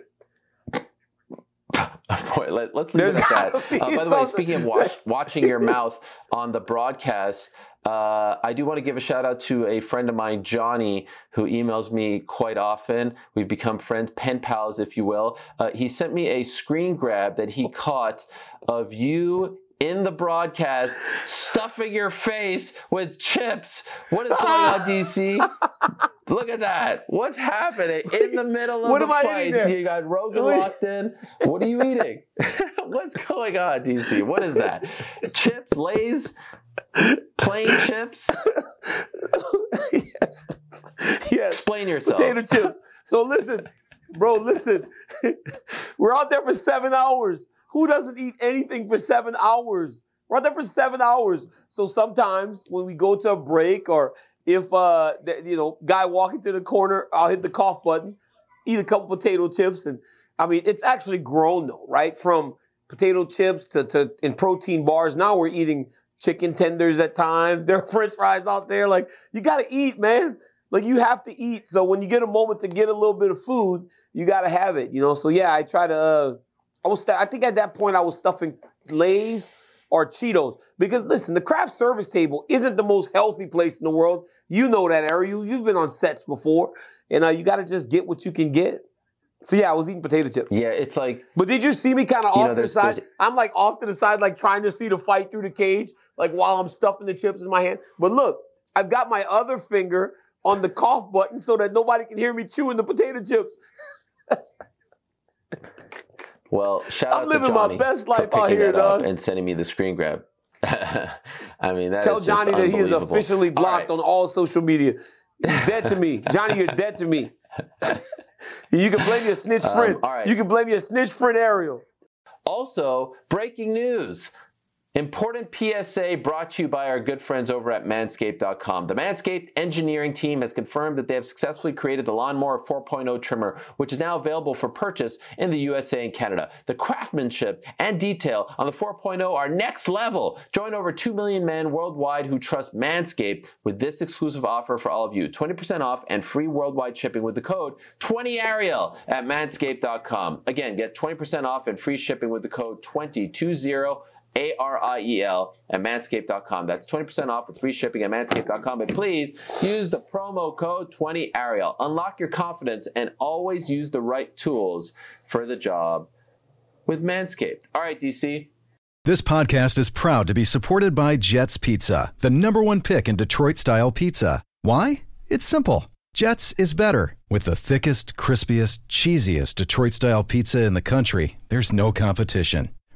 Boy, let, us leave it at that. Uh, by the way, speaking of watch, watching your mouth on the broadcast, uh, I do want to give a shout out to a friend of mine, Johnny, who emails me quite often. We've become friends, pen pals, if you will. Uh, he sent me a screen grab that he caught of you in the broadcast stuffing your face with chips. What is going on, DC? Look at that. What's happening in the middle of what the fights? You got Rogan locked in. What are you eating? What's going on, DC? What is that? Chips, Lay's, plain chips? yes. Yes. Explain yourself. Potato chips. So listen, bro, listen. We're out there for seven hours. Who doesn't eat anything for seven hours? We're out there for seven hours. So sometimes when we go to a break or if uh you know guy walking to the corner, I'll hit the cough button, eat a couple potato chips, and I mean it's actually grown though, right? From potato chips to to in protein bars. Now we're eating chicken tenders at times. There are French fries out there. Like you gotta eat, man. Like you have to eat. So when you get a moment to get a little bit of food, you gotta have it. You know. So yeah, I try to. Uh, I was. I think at that point I was stuffing Lay's or Cheetos because listen, the craft service table isn't the most healthy place in the world. You know that, Ari. You you've been on sets before, and uh, you got to just get what you can get. So yeah, I was eating potato chips. Yeah, it's like. But did you see me kind of off know, to the side? I'm like off to the side, like trying to see the fight through the cage, like while I'm stuffing the chips in my hand. But look, I've got my other finger on the cough button so that nobody can hear me chewing the potato chips. Well, shout I'm out living to Johnny my best life out here, dog. and sending me the screen grab. I mean, that tell Johnny that he is officially blocked all right. on all social media. He's dead to me, Johnny. You're dead to me. you can blame your snitch um, friend. Um, You can blame your snitch friend Ariel. Also, breaking news. Important PSA brought to you by our good friends over at manscaped.com. The Manscaped engineering team has confirmed that they have successfully created the Lawnmower 4.0 trimmer, which is now available for purchase in the USA and Canada. The craftsmanship and detail on the 4.0 are next level. Join over 2 million men worldwide who trust Manscaped with this exclusive offer for all of you 20% off and free worldwide shipping with the code 20Ariel at manscaped.com. Again, get 20% off and free shipping with the code 2020 a R I E L, at manscaped.com. That's 20% off with free shipping at manscaped.com. And please use the promo code 20Ariel. Unlock your confidence and always use the right tools for the job with Manscaped. All right, DC. This podcast is proud to be supported by Jets Pizza, the number one pick in Detroit style pizza. Why? It's simple. Jets is better. With the thickest, crispiest, cheesiest Detroit style pizza in the country, there's no competition.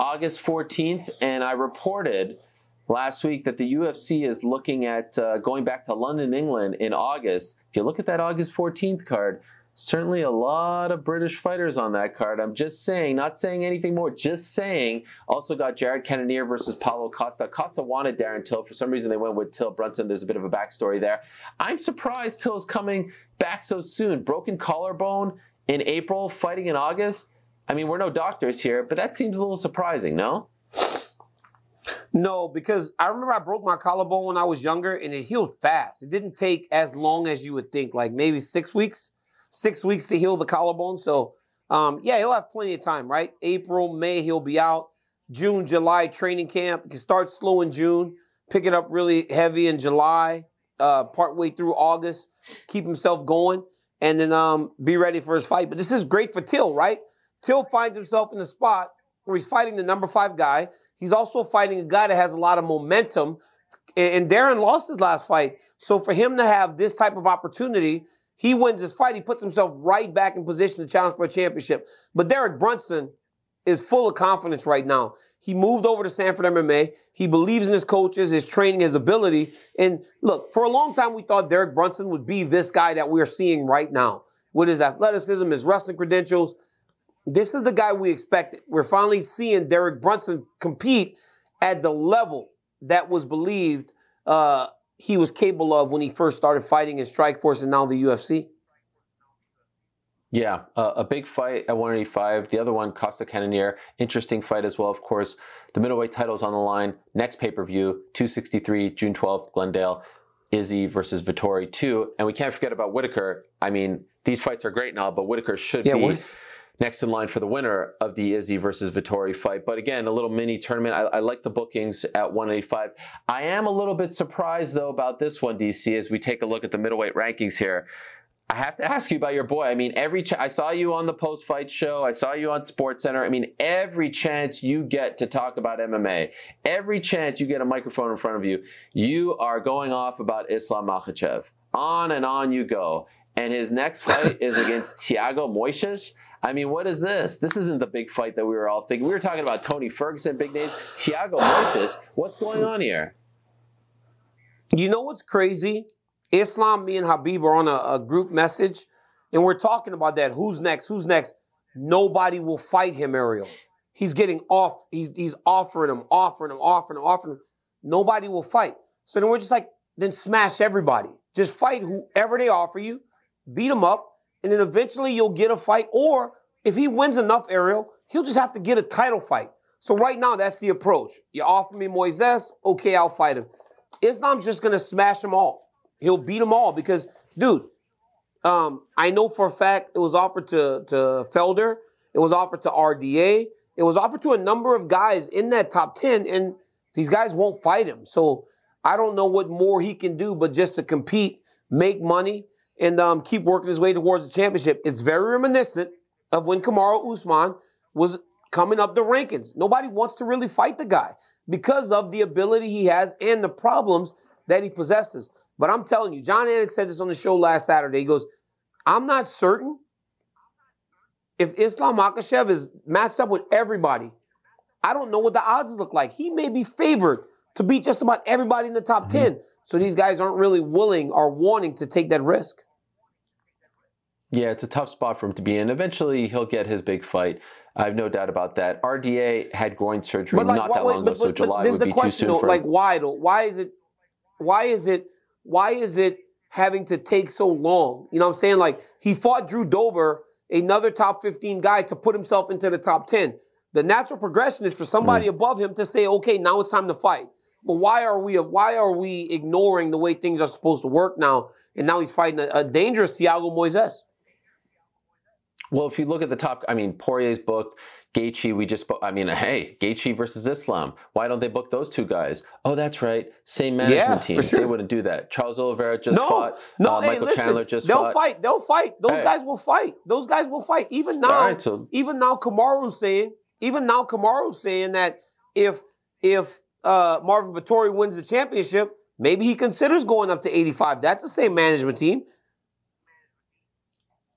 August 14th, and I reported last week that the UFC is looking at uh, going back to London, England in August. If you look at that August 14th card, certainly a lot of British fighters on that card. I'm just saying, not saying anything more, just saying. Also got Jared Cannonier versus Paulo Costa. Costa wanted Darren Till. For some reason, they went with Till Brunson. There's a bit of a backstory there. I'm surprised Till's coming back so soon. Broken collarbone in April, fighting in August. I mean, we're no doctors here, but that seems a little surprising, no? No, because I remember I broke my collarbone when I was younger and it healed fast. It didn't take as long as you would think, like maybe six weeks, six weeks to heal the collarbone. So, um, yeah, he'll have plenty of time, right? April, May, he'll be out. June, July training camp. He can start slow in June, pick it up really heavy in July, uh, partway through August, keep himself going, and then um, be ready for his fight. But this is great for Till, right? Till finds himself in a spot where he's fighting the number five guy. He's also fighting a guy that has a lot of momentum. And Darren lost his last fight. So for him to have this type of opportunity, he wins his fight. He puts himself right back in position to challenge for a championship. But Derek Brunson is full of confidence right now. He moved over to Sanford MMA. He believes in his coaches, his training, his ability. And look, for a long time, we thought Derek Brunson would be this guy that we're seeing right now with his athleticism, his wrestling credentials. This is the guy we expected. We're finally seeing Derek Brunson compete at the level that was believed uh, he was capable of when he first started fighting in Strikeforce and now the UFC. Yeah, uh, a big fight at 185. The other one, Costa Cannonier, interesting fight as well. Of course, the middleweight title is on the line. Next pay per view, 263, June 12th, Glendale, Izzy versus Vettori 2. And we can't forget about Whitaker. I mean, these fights are great now, but Whitaker should Yeah, be what- next in line for the winner of the Izzy versus Vettori fight. But again, a little mini tournament. I, I like the bookings at 185. I am a little bit surprised though about this one, DC, as we take a look at the middleweight rankings here. I have to ask you about your boy. I mean, every ch- I saw you on the post fight show. I saw you on Sports Center. I mean, every chance you get to talk about MMA, every chance you get a microphone in front of you, you are going off about Islam Makhachev. On and on you go. And his next fight is against Thiago Moises. I mean, what is this? This isn't the big fight that we were all thinking. We were talking about Tony Ferguson, big name. Thiago Moises. What's going on here? You know what's crazy? Islam, me and Khabib are on a, a group message, and we're talking about that. Who's next? Who's next? Nobody will fight him, Ariel. He's getting off. He's, he's offering him, offering him, offering him, offering him. Nobody will fight. So then we're just like, then smash everybody. Just fight whoever they offer you, beat them up, and then eventually you'll get a fight. Or if he wins enough, Ariel, he'll just have to get a title fight. So right now, that's the approach. You offer me Moises, okay, I'll fight him. Islam's just gonna smash them all. He'll beat them all because, dude, um, I know for a fact it was offered to, to Felder, it was offered to RDA, it was offered to a number of guys in that top 10, and these guys won't fight him. So I don't know what more he can do but just to compete, make money, and um, keep working his way towards the championship. It's very reminiscent of when Kamaru Usman was coming up the rankings. Nobody wants to really fight the guy because of the ability he has and the problems that he possesses. But I'm telling you, Jon Anik said this on the show last Saturday. He goes, I'm not certain if Islam Makhachev is matched up with everybody. I don't know what the odds look like. He may be favored to beat just about everybody in the top 10. So these guys aren't really willing or wanting to take that risk. Yeah, it's a tough spot for him to be in. Eventually, he'll get his big fight. I have no doubt about that. RDA had groin surgery not why- that long ago, but- so but- but July this is would the be question, too soon though, like why though? Why is it? Why is it? Why is it having to take so long? You know what I'm saying? Like he fought Drew Dober, another top 15 guy, to put himself into the top 10. The natural progression is for somebody Mm. above him to say, okay, now it's time to fight. But why are we? Why are we ignoring the way things are supposed to work now? And now he's fighting a, a dangerous Thiago Moises. Well, if you look at the top, I mean, Poirier's booked. Gaethje, we just, I mean, hey, Gaethje versus Islam. Why don't they book those two guys? Oh, that's right, same management Yeah, team. sure. They wouldn't do that. Charles Oliveira just no, fought. no, uh, hey, Michael listen, Chandler just they'll fought. fight. They'll fight. Those Hey. guys will fight. Those guys will fight. Even now, right, so even now, Kamaru's saying, even now, Kamaru's saying that if if uh, Marvin Vettori wins the championship, maybe he considers going up to 85. That's the same management team.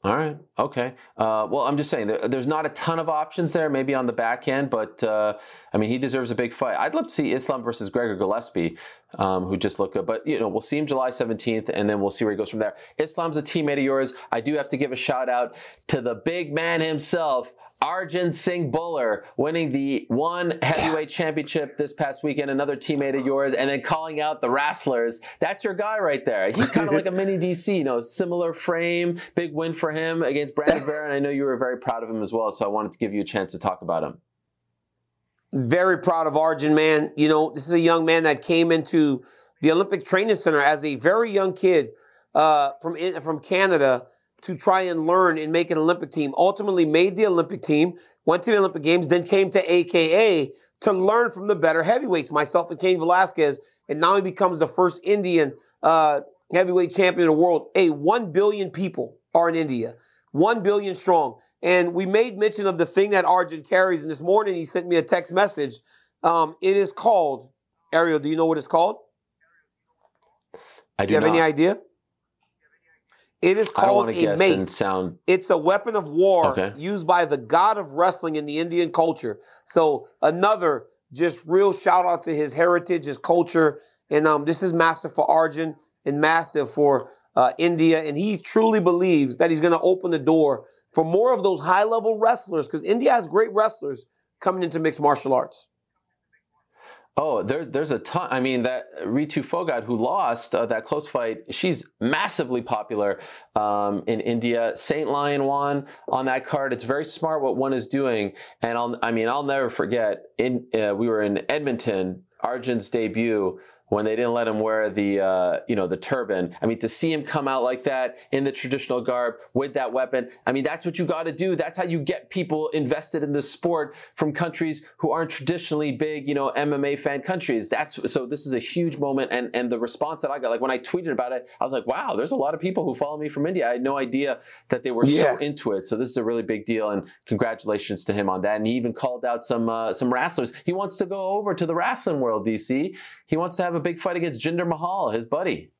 All right. Okay. Uh, well, I'm just saying there, there's not a ton of options there, maybe on the back end, but uh, I mean, he deserves a big fight. I'd love to see Islam versus Gregor Gillespie, um, who just looked good. But you know, we'll see him July 17th, and then we'll see where he goes from there. Islam's a teammate of yours. I do have to give a shout out to the big man himself. Arjan Singh Bhullar winning the one heavyweight Yes. championship this past weekend, another teammate of yours, and then calling out the wrestlers. That's your guy right there. He's kind of like a mini DC, you know, similar frame, big win for him against Brandon Vera, and I know you were very proud of him as well, so I wanted to give you a chance to talk about him. Very proud of Arjun, man. You know, this is a young man that came into the Olympic Training Center as a very young kid uh, from from Canada to try and learn and make an Olympic team. Ultimately, made the Olympic team, went to the Olympic Games, then came to AKA to learn from the better heavyweights, myself and Cain Velasquez, and now he becomes the first Indian uh, heavyweight champion of the world. Hey, one billion people are in India, one billion strong. And we made mention of the thing that Arjan carries. And this morning he sent me a text message. Um, it is called, Ariel, do you know what it's called? I Do do you have not. any idea? It is called a mace. sound. It's a weapon of war Okay. used by the god of wrestling in the Indian culture. So another just real shout out to his heritage, his culture, and um, this is massive for Arjan and massive for uh, India. And he truly believes that he's going to open the door for more of those high level wrestlers because India has great wrestlers coming into mixed martial arts. Oh, there, there's a ton. I mean, that Ritu Phogat who lost uh, that close fight, she's massively popular um, in India. Saint Lion won on that card. It's very smart what one is doing, and I'll, I mean, I'll never forget. In uh, we were in Edmonton, Arjan's debut when they didn't let him wear the uh, you know the turban. I mean, to see him come out like that in the traditional garb with that weapon. I mean, that's what you got to do. That's how you get people invested in this sport from countries who aren't traditionally big, you know, MMA fan countries. That's so. This is a huge moment, and and the response that I got, like when I tweeted about it, I was like, wow, there's a lot of people who follow me from India. I had no idea that they were Yeah. so into it. So this is a really big deal, and congratulations to him on that. And he even called out some uh, some wrestlers. He wants to go over to the wrestling world, DC. He wants to have a big fight against Jinder Mahal, his buddy.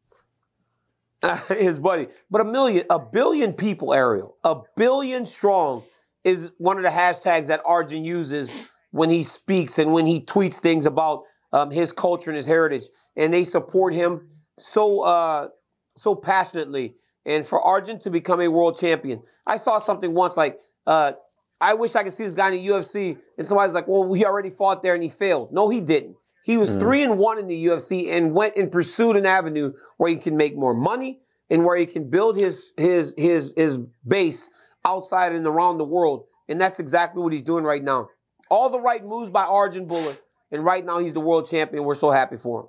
his buddy. But a million, a billion people, Ariel, a billion strong is one of the hashtags that Arjan uses when he speaks and when he tweets things about um, his culture and his heritage. And they support him so uh, so passionately. And for Arjan to become a world champion, I saw something once like, uh, I wish I could see this guy in the UFC. And somebody's like, well, he already fought there and he failed. No, he didn't. He was three and one in the UFC and went and pursued an avenue where he can make more money and where he can build his his his his base outside and around the world. And that's exactly what he's doing right now. All the right moves by Arjan Bhullar. And right now he's the world champion. We're so happy for him.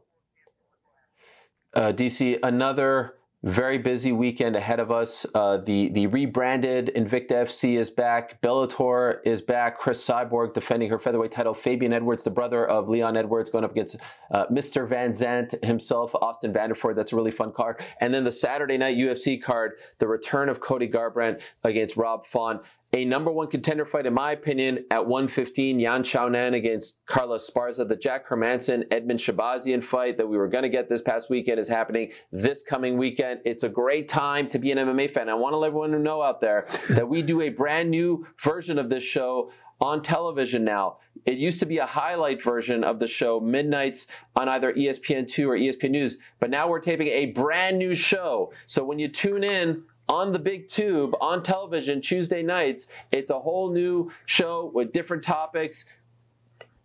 Uh, DC, another very busy weekend ahead of us. Uh, the the rebranded Invicta FC is back. Bellator is back. Cris Cyborg defending her featherweight title. Fabian Edwards, the brother of Leon Edwards, going up against uh, Mr. Van Zant himself, Austin Vanderford. That's a really fun card. And then the Saturday night UFC card, the return of Cody Garbrandt against Rob Font. A number one contender fight, in my opinion, at 115, Yan Xiaonan against Carla Esparza. The Jack Hermansson Edmen Shahbazyan fight that we were going to get this past weekend is happening this coming weekend. It's a great time to be an MMA fan. I want to let everyone know out there that we do a brand new version of this show on television now. It used to be a highlight version of the show, midnights on either E ESPN2 or ESPN News, but now we're taping a brand new show. So when you tune in on the big tube on television Tuesday nights, it's a whole new show with different topics,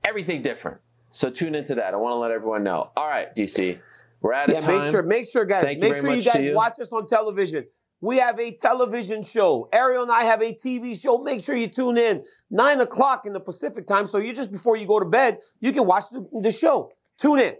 everything different. So tune into that. I want to let everyone know. All right, DC, we're out of Yeah, time. make sure, make sure, guys, Thank make very sure you guys you. watch us on television. We have a television show. Ariel and I have a TV show. Make sure you tune in nine o'clock in the Pacific time. So you just before you go to bed, you can watch the, the show. Tune in.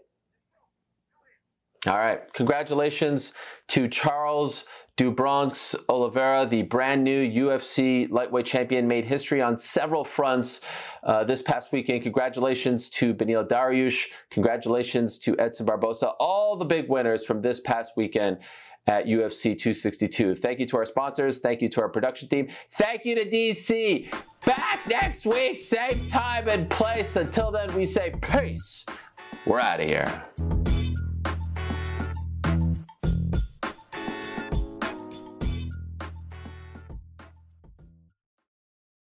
All right. Congratulations to Charles do Bronx Oliveira, the brand new UFC lightweight champion, made history on several fronts uh, this past weekend. Congratulations to Beneil Dariush. Congratulations to Edson Barbosa. All the big winners from this past weekend at UFC 262. Thank you to our sponsors. Thank you to our production team. Thank you to DC. Back next week, same time and place. Until then, we say peace. We're out of here.